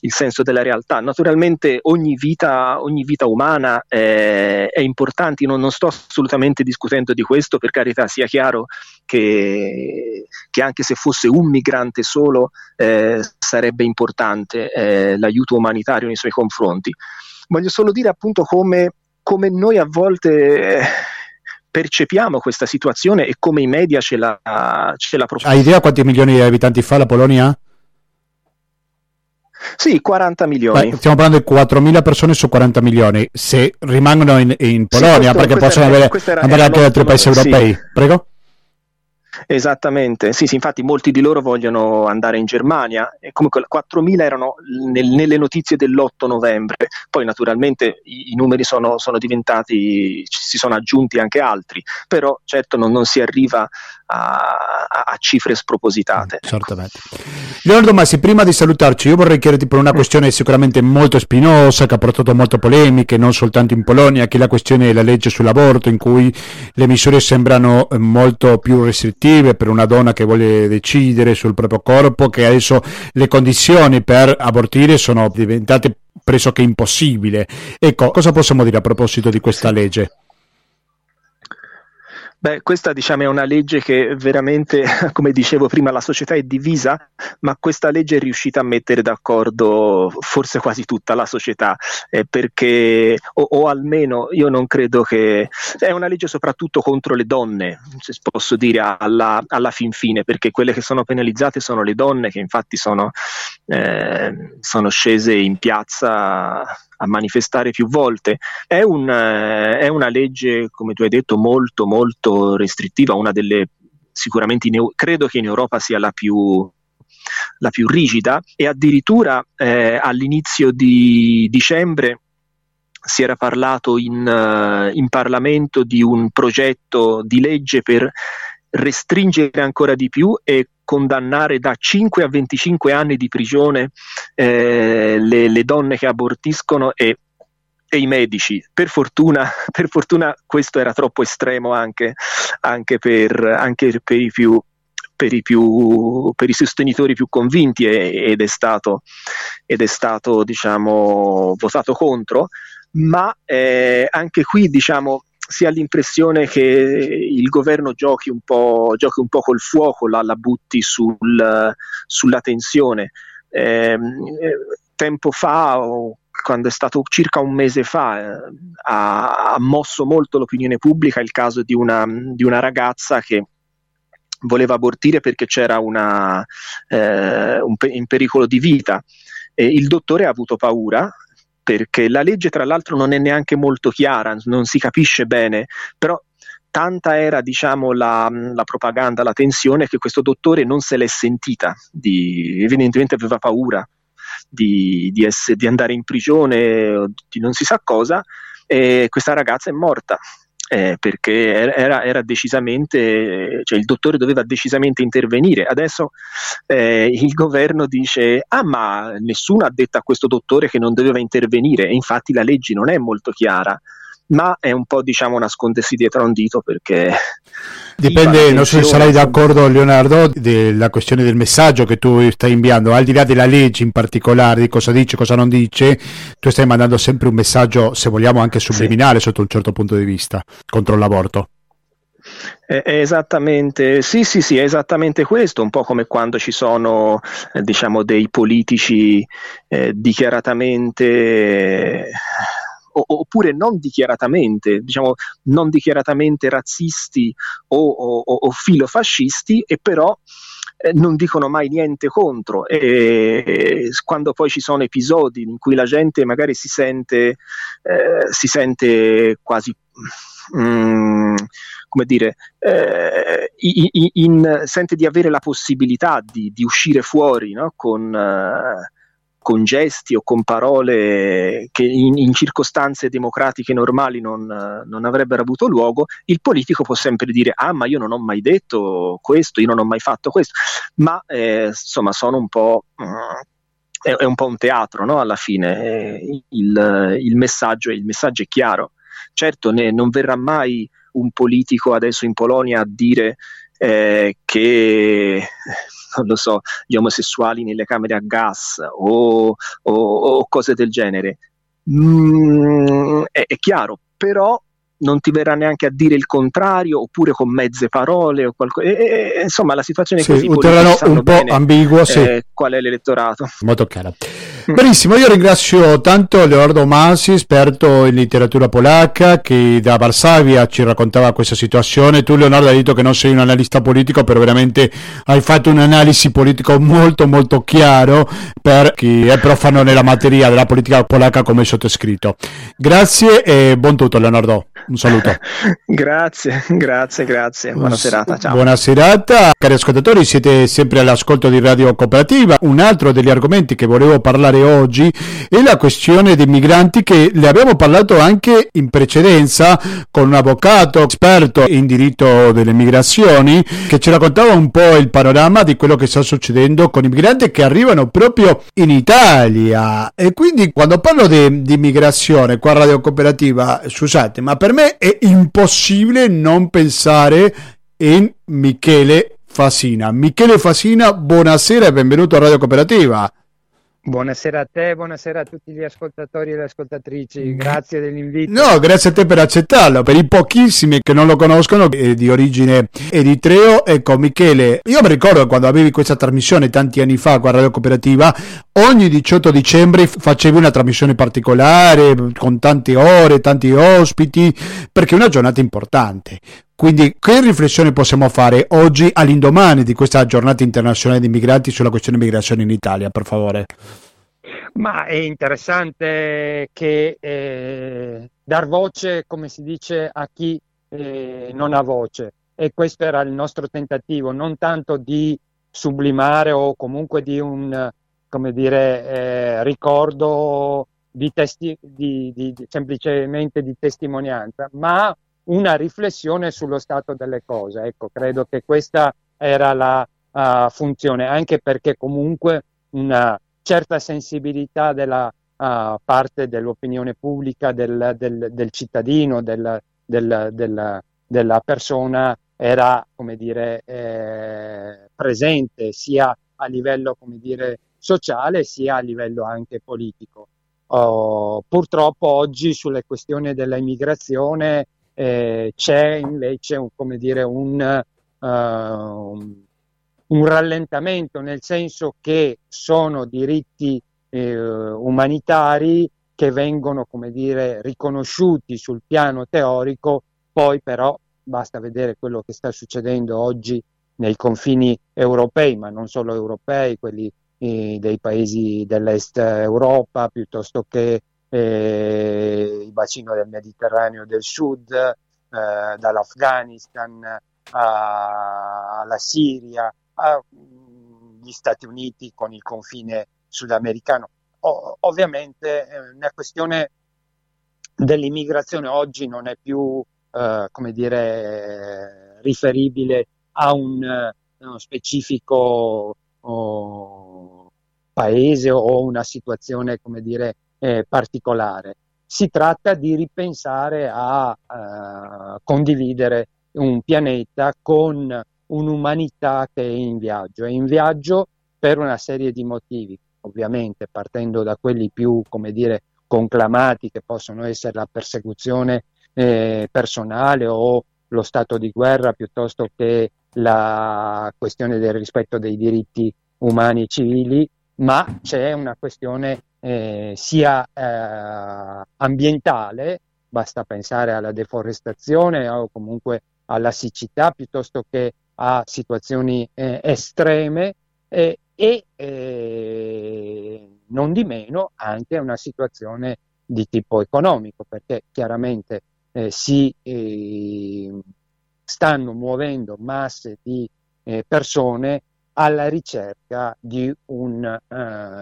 il senso della realtà. Naturalmente ogni vita, ogni vita umana è, è importante, non, non, sto assolutamente discutendo di questo, per carità sia chiaro che, che anche se fosse un migrante solo eh, sarebbe importante eh, l'aiuto umanitario nei suoi confronti. Voglio solo dire appunto come, come noi a volte... Eh, percepiamo questa situazione e come i media ce la, ce la propongono. Hai idea quanti milioni di abitanti fa la Polonia? Sì, 40 milioni. Beh, stiamo parlando di 4.000 persone su 40 milioni. Se rimangono in, in Polonia, sì, questo, perché possono era, avere, andare anche da altri paesi europei. Sì. Prego. Esattamente, sì, sì, infatti molti di loro vogliono andare in Germania e comunque 4.000 erano nel, nelle notizie dell'8 novembre, poi naturalmente i, i numeri sono, sono, diventati, si sono aggiunti anche altri, però certo non, non si arriva a, a, cifre spropositate. Ecco. Certamente. Leonardo Massi, prima di salutarci, io vorrei chiederti per una mm. questione sicuramente molto spinosa, che ha portato molte polemiche, non soltanto in Polonia, che è la questione della legge sull'aborto, in cui le misure sembrano eh, molto più restrittive per una donna che vuole decidere sul proprio corpo, che adesso le condizioni per abortire sono diventate pressoché impossibili. Ecco, cosa possiamo dire a proposito di questa legge? Beh, questa diciamo è una legge che veramente, come dicevo prima, la società è divisa, ma questa legge è riuscita a mettere d'accordo forse quasi tutta la società, eh, perché, o, o, almeno io non credo che... È una legge soprattutto contro le donne, se posso dire, alla, alla fin fine, perché quelle che sono penalizzate sono le donne, che infatti sono, eh, sono scese in piazza a manifestare più volte. È, un, eh, è, una legge, come tu hai detto, molto molto restrittiva, una delle sicuramente in, credo che in Europa sia la più, la più rigida e addirittura eh, all'inizio di dicembre si era parlato in, uh, in Parlamento di un progetto di legge per restringere ancora di più e condannare da 5 a 25 anni di prigione eh, le, le, donne che abortiscono e, i medici. Per fortuna, per fortuna, questo era troppo estremo anche, anche, per, anche per, i più, per, i più, per, i sostenitori più convinti ed è stato, ed è stato diciamo, votato contro, ma eh, anche qui diciamo, si ha l'impressione che il governo giochi un po', giochi un po col fuoco, la, la butti sul, sulla tensione. Eh, tempo fa, quando è stato circa un mese fa, eh, ha, ha, mosso molto l'opinione pubblica il caso di una, di una ragazza che voleva abortire perché c'era una, eh, un, in pericolo di vita. E il dottore ha avuto paura, perché la legge tra l'altro non è neanche molto chiara, non si capisce bene, però tanta era diciamo, la, la, propaganda, la tensione che questo dottore non se l'è sentita, di, evidentemente aveva paura di, di, essere, di andare in prigione, di non si sa cosa, e questa ragazza è morta eh, perché era, era, decisamente, cioè il dottore doveva decisamente intervenire. Adesso eh, il governo dice: Ah, ma nessuno ha detto a questo dottore che non doveva intervenire, e infatti la legge non è molto chiara ma è un po' diciamo nascondersi dietro a un dito perché dipende, non so se sarai d'accordo Leonardo della questione del messaggio che tu stai inviando al di là della legge in particolare di cosa dice, cosa non dice tu stai mandando sempre un messaggio se vogliamo anche subliminale sì. sotto un certo punto di vista contro l'aborto è esattamente, sì, sì, sì, è esattamente questo, un po' come quando ci sono eh, diciamo, dei politici eh, dichiaratamente oppure non dichiaratamente, diciamo, non dichiaratamente razzisti o, o, o filofascisti e però eh, non dicono mai niente contro e quando poi ci sono episodi in cui la gente magari si sente, eh, si sente quasi mm, come dire eh, in, in, sente di avere la possibilità di, di uscire fuori no? con eh, con gesti o con parole che in, in circostanze democratiche normali non, non, avrebbero avuto luogo, il politico può sempre dire ah ma io non ho mai detto questo, io non ho mai fatto questo, ma eh, insomma sono un po'... Mm, è, è, un po' un teatro no? alla fine, eh, il, il, messaggio, il messaggio è chiaro. Certo, ne, non verrà mai un politico adesso in Polonia a dire eh, che non lo so, gli omosessuali nelle camere a gas o, o, o cose del genere. Mm, è, è chiaro, però non ti verrà neanche a dire il contrario oppure con mezze parole o qualcosa. Insomma, la situazione è sì, così. Un terreno un po' ambiguo, sì. Eh, qual è l'elettorato? Molto chiaro. Benissimo, io ringrazio tanto Leonardo Masi, esperto in letteratura polacca, che da Varsavia ci raccontava questa situazione. Tu Leonardo hai detto che non sei un analista politico, però veramente hai fatto un'analisi politica molto molto chiaro per chi è profano nella materia della politica polacca come sottoscritto. Grazie e buon tutto Leonardo. Un saluto. grazie, grazie, grazie. Buona serata. Ciao. Buona serata. Cari ascoltatori, siete sempre all'ascolto di Radio Cooperativa. Un altro degli argomenti che volevo parlare oggi è la questione dei migranti che le abbiamo parlato anche in precedenza con un avvocato esperto in diritto delle migrazioni che ci raccontava un po' il panorama di quello che sta succedendo con i migranti che arrivano proprio in Italia. E quindi quando parlo di, di migrazione qua a Radio Cooperativa, scusate, ma per me è impossibile non pensare in Michele Fasina. Michele Fasina, buonasera e benvenuto a Radio Cooperativa. Buonasera a te, buonasera a tutti gli ascoltatori e le ascoltatrici, grazie dell'invito. No, grazie a te per accettarlo, per i pochissimi che non lo conoscono, è di origine eritreo, ecco Michele, io mi ricordo quando avevi questa trasmissione tanti anni fa a Radio Cooperativa, ogni 18 dicembre facevi una trasmissione particolare, con tante ore, tanti ospiti, perché è una giornata importante. Quindi che riflessione possiamo fare oggi all'indomani di questa giornata internazionale di migranti sulla questione migrazione in Italia, per favore? Ma è interessante che eh, dar voce, come si dice, a chi eh, non ha voce e questo era il nostro tentativo, non tanto di sublimare o comunque di un come dire, eh, ricordo di testi, di, di, semplicemente di testimonianza, ma una riflessione sullo stato delle cose. Ecco, credo che questa era la uh, funzione, anche perché comunque una certa sensibilità della uh, parte dell'opinione pubblica, del, del, del cittadino, del, della persona era, come dire, eh, presente sia a livello, come dire, sociale sia a livello anche politico. Uh, purtroppo oggi sulle questioni dell'immigrazione eh, c'è invece un, come dire, un, uh, un, rallentamento, nel senso che sono diritti eh, umanitari che vengono come dire, riconosciuti sul piano teorico, poi però basta vedere quello che sta succedendo oggi nei confini europei, ma non solo europei, quelli eh, dei paesi dell'est Europa, piuttosto che eh, il bacino del Mediterraneo del sud, eh, dall'Afghanistan alla Siria, agli Stati Uniti con il confine sudamericano. O, ovviamente eh, una questione dell'immigrazione oggi non è più, eh, come dire, riferibile a un, uno specifico oh, paese o una situazione, come dire, eh, particolare. Si tratta di ripensare a uh, condividere un pianeta con un'umanità che è in viaggio. È in viaggio per una serie di motivi, ovviamente partendo da quelli più, come dire, conclamati che possono essere la persecuzione eh, personale o lo stato di guerra piuttosto che la questione del rispetto dei diritti umani e civili, ma c'è una questione eh, sia eh, ambientale, basta pensare alla deforestazione o comunque alla siccità piuttosto che a situazioni eh, estreme e eh, non di meno anche una situazione di tipo economico, perché chiaramente eh, si eh, stanno muovendo masse di persone alla ricerca di un uh,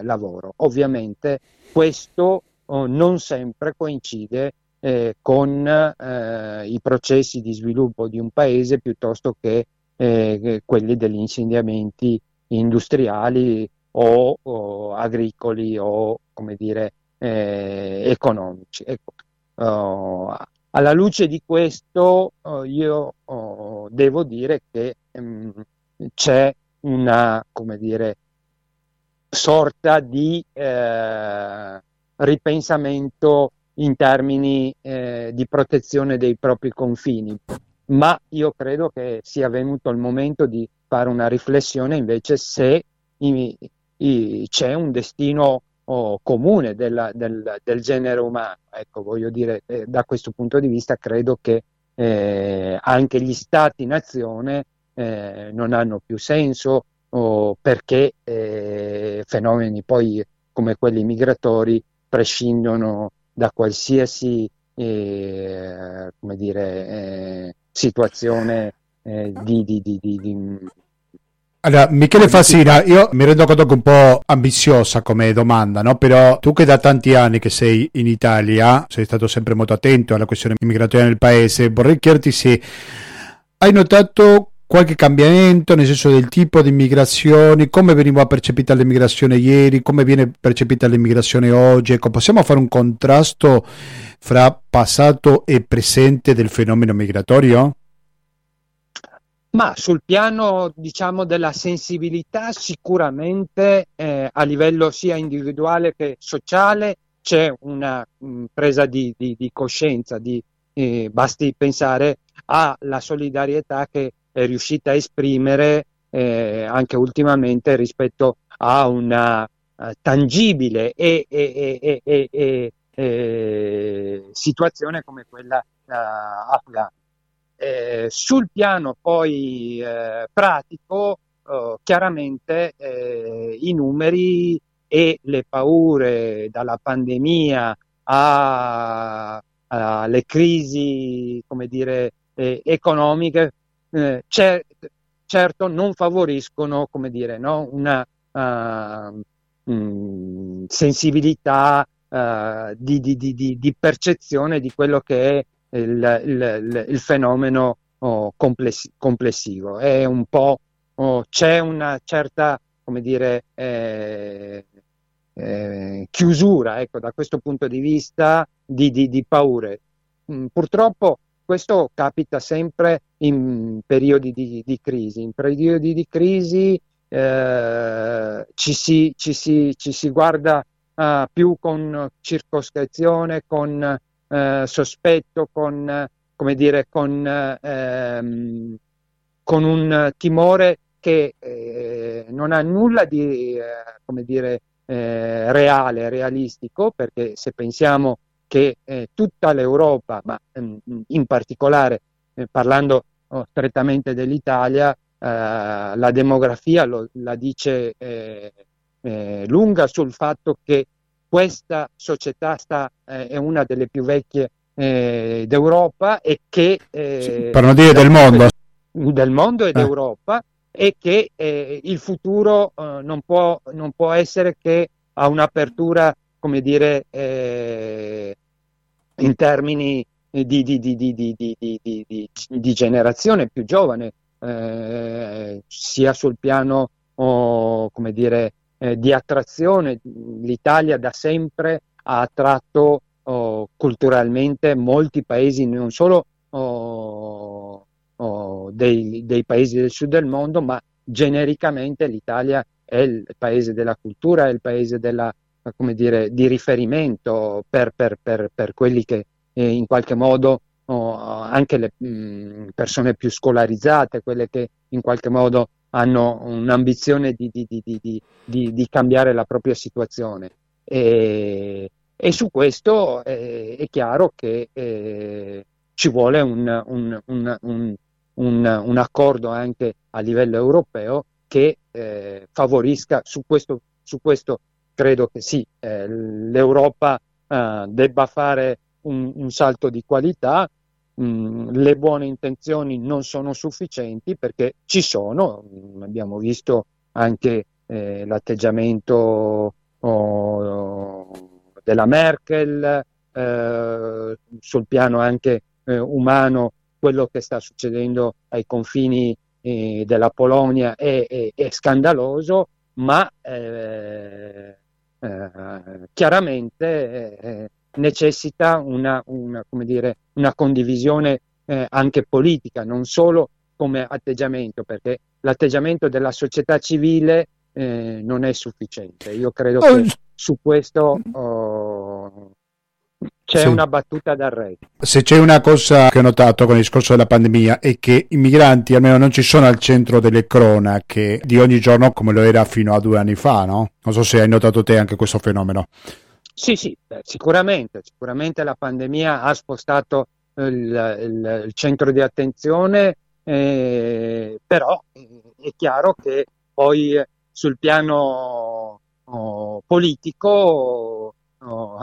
lavoro. Ovviamente questo uh, non sempre coincide eh, con eh, i processi di sviluppo di un paese piuttosto che eh, quelli degli insediamenti industriali o, o, agricoli o come dire eh, economici. Ecco, uh, alla luce di questo oh, io oh, devo dire che ehm, c'è una, come dire, sorta di eh, ripensamento in termini eh, di protezione dei propri confini, ma io credo che sia venuto il momento di fare una riflessione invece se i, i, c'è un destino oh, comune della, del, del, genere umano. Ecco, voglio dire, eh, da questo punto di vista credo che eh, anche gli stati-nazione eh, non hanno più senso oh, perché eh, fenomeni poi come quelli migratori prescindono da qualsiasi eh, come dire, eh, situazione di, di, di, di allora, Michele Fassina, io mi rendo conto che è un po' ambiziosa come domanda, no? Però tu che da tanti anni che sei in Italia, sei stato sempre molto attento alla questione migratoria nel paese, vorrei chiederti se hai notato qualche cambiamento nel senso del tipo di migrazioni, come veniva percepita l'immigrazione ieri, come viene percepita l'immigrazione oggi, ecco, possiamo fare un contrasto fra passato e presente del fenomeno migratorio? Ma sul piano, diciamo, della sensibilità, sicuramente eh, a livello sia individuale che sociale c'è una mh, mm, presa di, di, di coscienza, di, eh, basti pensare alla solidarietà che è riuscita a esprimere eh, anche ultimamente rispetto a una uh, tangibile e, e, e, e, situazione come quella uh, afghana. Eh, sul piano poi eh, pratico, eh, chiaramente eh, i numeri e le paure dalla pandemia alle crisi, come dire, eh, economiche, eh, cer- certo non favoriscono, come dire, no? una uh, mh, sensibilità uh, di, di, di, di percezione di quello che è il, il, il fenomeno oh, compless- complessivo. È un po', oh, c'è una certa, come dire, eh, eh, chiusura, ecco, da questo punto di vista di, di, di paure. Mm, purtroppo questo capita sempre in periodi di, di crisi. In periodi di crisi eh, ci, si, ci, si, ci, si, guarda uh, più con circoscrizione, con eh, sospetto, con, come dire, con, ehm, con un timore che eh, non ha nulla di eh, come dire, eh, reale, realistico, perché se pensiamo che eh, tutta l'Europa, ma ehm, in particolare eh, parlando oh, strettamente dell'Italia, la demografia lo, la dice lunga sul fatto che questa società sta, eh, è una delle più vecchie eh, d'Europa e che... Eh, per non dire del mondo. Del mondo e eh. d'Europa e che eh, il futuro eh, non può, non, può, essere che a un'apertura, come dire, in termini di, di, di, di, generazione più giovane, sia sul piano, oh, come dire, eh, di attrazione. L'Italia da sempre ha attratto oh, culturalmente molti paesi, non solo oh, oh, dei, dei, paesi del sud del mondo, ma genericamente l'Italia è il paese della cultura, è il paese della, come dire, di riferimento per, per, per, per quelli che eh, in qualche modo oh, anche le mh, mm, persone più scolarizzate, quelle che in qualche modo hanno un'ambizione di, di, di, di cambiare la propria situazione. E, e su questo eh, è chiaro che eh, ci vuole un, un, un, un, accordo anche a livello europeo che eh, favorisca su questo, su questo credo che sì, eh, l'Europa eh, debba fare un, salto di qualità, Mm, le buone intenzioni non sono sufficienti perché ci sono, mm, abbiamo visto anche eh, l'atteggiamento oh, della Merkel, eh, sul piano anche eh, umano quello che sta succedendo ai confini eh, della Polonia è, è, è scandaloso, ma eh, eh, chiaramente necessita una, una, dire, una condivisione eh, anche politica, non solo come atteggiamento, perché l'atteggiamento della società civile eh, non è sufficiente. Io credo oh, che su questo oh, c'è sì. una battuta d'arresto. Se c'è una cosa che ho notato con il discorso della pandemia è che i migranti almeno non ci sono al centro delle cronache di ogni giorno come lo era fino a due anni fa, no? Non so se hai notato te anche questo fenomeno. Sì, sì, beh, sicuramente, sicuramente la pandemia ha spostato il, il, il centro di attenzione, eh, però è chiaro che poi sul piano oh, politico,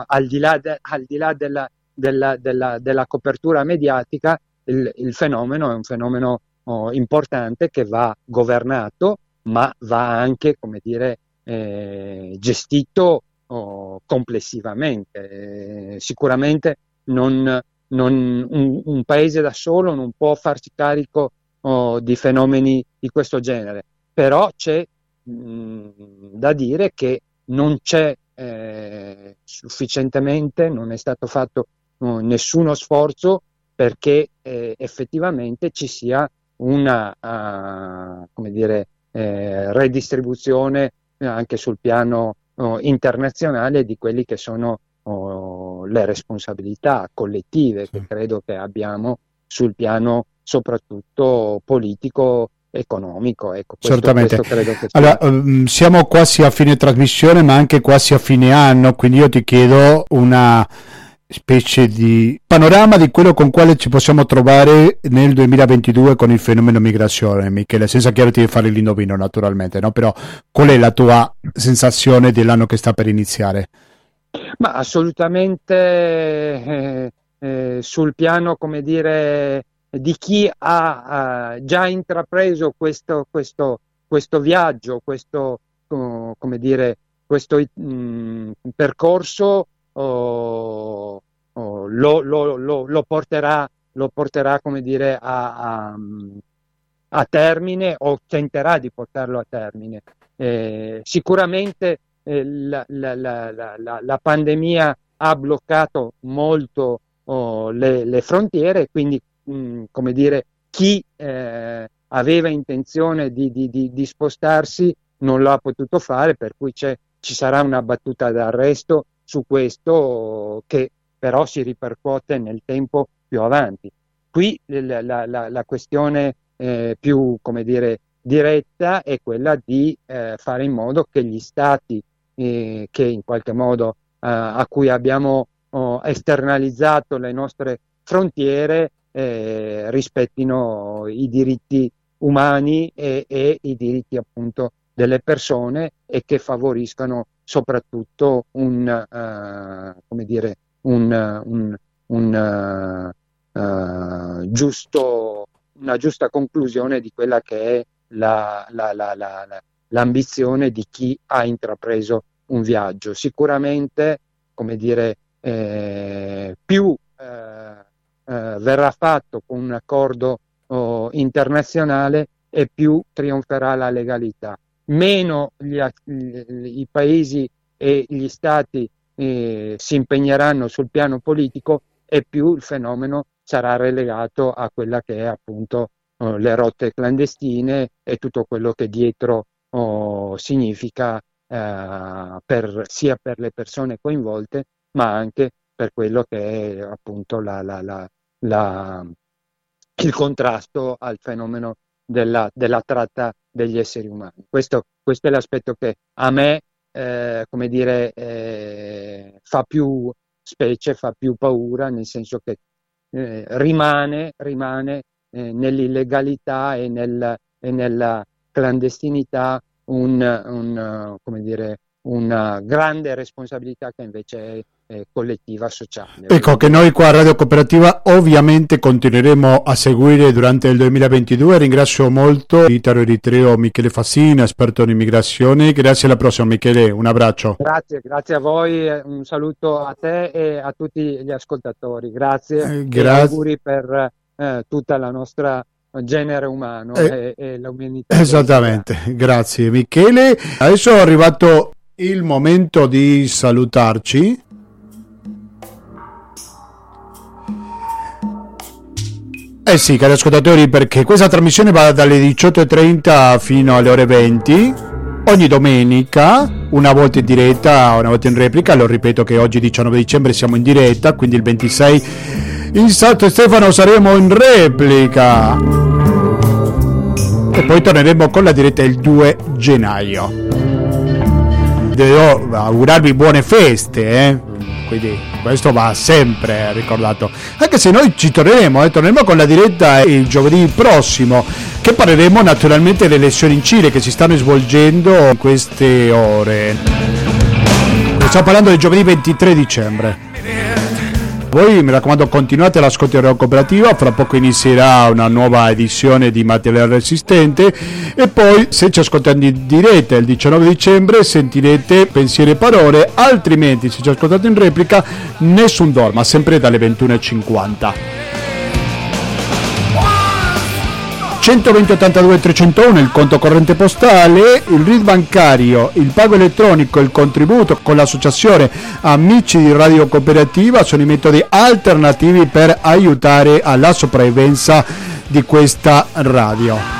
al di là, de, al di là della, della, della, della, copertura mediatica, il, il, fenomeno è un fenomeno oh, importante che va governato, ma va anche, come dire, eh, gestito oh, complessivamente. Eh, sicuramente non, non, un, un, paese da solo non può farsi carico oh, di fenomeni di questo genere, però c'è da dire che non c'è eh, sufficientemente, non è stato fatto no, nessuno sforzo perché eh, effettivamente ci sia una uh, come dire, eh, redistribuzione anche sul piano oh, internazionale di quelli che sono oh, le responsabilità collettive sì. che credo che abbiamo sul piano soprattutto politico economico. Ecco, questo, Certamente. Questo allora, um, siamo quasi a fine trasmissione, ma anche quasi a fine anno, quindi io ti chiedo una specie di panorama di quello con quale ci possiamo trovare nel 2022 con il fenomeno migrazione, Michele, senza chiederti di fare l'indovino naturalmente, no? però qual è la tua sensazione dell'anno che sta per iniziare? Ma assolutamente eh, eh, sul piano, come dire, di chi ha uh, già intrapreso questo, questo, questo viaggio, questo, uh, come dire, questo um, percorso oh, oh, lo, lo, lo, lo, porterà, lo porterà come dire, a, a, a, termine o tenterà di portarlo a termine. Eh, sicuramente eh, la, la, la, la, pandemia ha bloccato molto oh, le, le frontiere, quindi mh, come dire, chi eh, aveva intenzione di, di, di, di, spostarsi non l'ha potuto fare, per cui ci sarà una battuta d'arresto su questo che però si ripercuote nel tempo più avanti. Qui la, la, la, questione eh, più dire, diretta è quella di eh, fare in modo che gli stati eh, che in qualche modo eh, a cui abbiamo oh, esternalizzato le nostre frontiere eh, rispettino i diritti umani e, e, i diritti appunto delle persone e che favoriscano soprattutto un, uh, come dire, un, un, un uh, giusto, una giusta conclusione di quella che è la, la, la, l'ambizione di chi ha intrapreso un viaggio. Sicuramente, come dire, eh, più eh, eh, verrà fatto con un accordo oh, internazionale e più trionferà la legalità. Meno gli, i paesi e gli stati eh, si impegneranno sul piano politico e più il fenomeno sarà relegato a quella che è appunto oh, le rotte clandestine e tutto quello che dietro oh, significa eh, per, sia per le persone coinvolte ma anche per quello che è appunto la, la, la, la, il contrasto al fenomeno della, della, tratta degli esseri umani. Questo, questo, è l'aspetto che a me, eh, come dire, eh, fa più specie, fa più paura, nel senso che eh, rimane, rimane eh, nell'illegalità e, nel, e, nella clandestinità un, un, dire, una grande responsabilità che invece è eh, collettiva sociale. Ecco che noi qua a Radio Cooperativa ovviamente continueremo a seguire durante il 2022. Ringrazio molto l'italo eritreo Michele Fassina, esperto in immigrazione. Grazie alla prossima Michele, un abbraccio. Grazie, grazie a voi, un saluto a te e a tutti gli ascoltatori. Grazie. Eh, grazie. auguri per eh, tutta la nostra genere umano eh, e, e l'umanità. Esattamente, grazie Michele. Adesso è arrivato il momento di salutarci. Eh sì, cari ascoltatori, perché questa trasmissione va dalle 18.30 fino alle ore 20 ogni domenica, una volta in diretta, una volta in replica. Lo ripeto che oggi 19 dicembre siamo in diretta, quindi il 26 in Santo Stefano saremo in replica. E poi torneremo con la diretta il 2 gennaio. Devo augurarvi buone feste, eh? Quindi questo va sempre ricordato. Anche se noi ci torneremo eh, torneremo con la diretta il giovedì prossimo che parleremo naturalmente delle elezioni in Cile che si stanno svolgendo in queste ore. Stiamo parlando del giovedì 23 dicembre voi mi raccomando continuate l'ascolto di Radio Cooperativa, fra poco inizierà una nuova edizione di Materiale Resistente e poi se ci ascoltate in diretta il 19 dicembre sentirete pensieri e parole, altrimenti se ci ascoltate in replica nessun dorma, sempre dalle 21.50. 120 82 301 il conto corrente postale, il RID bancario, il pago elettronico, il contributo con l'associazione Amici di Radio Cooperativa sono i metodi alternativi per aiutare alla sopravvivenza di questa radio.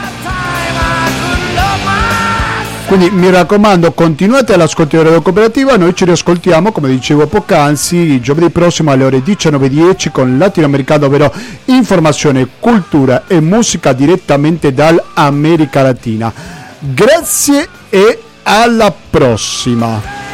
Quindi mi raccomando, continuate all'ascolto di Radio Cooperativa, noi ci riascoltiamo, come dicevo poc'anzi, giovedì prossimo alle ore 19.10 con Latinoamericano, ovvero informazione, cultura e musica direttamente dall'America Latina. Grazie e alla prossima!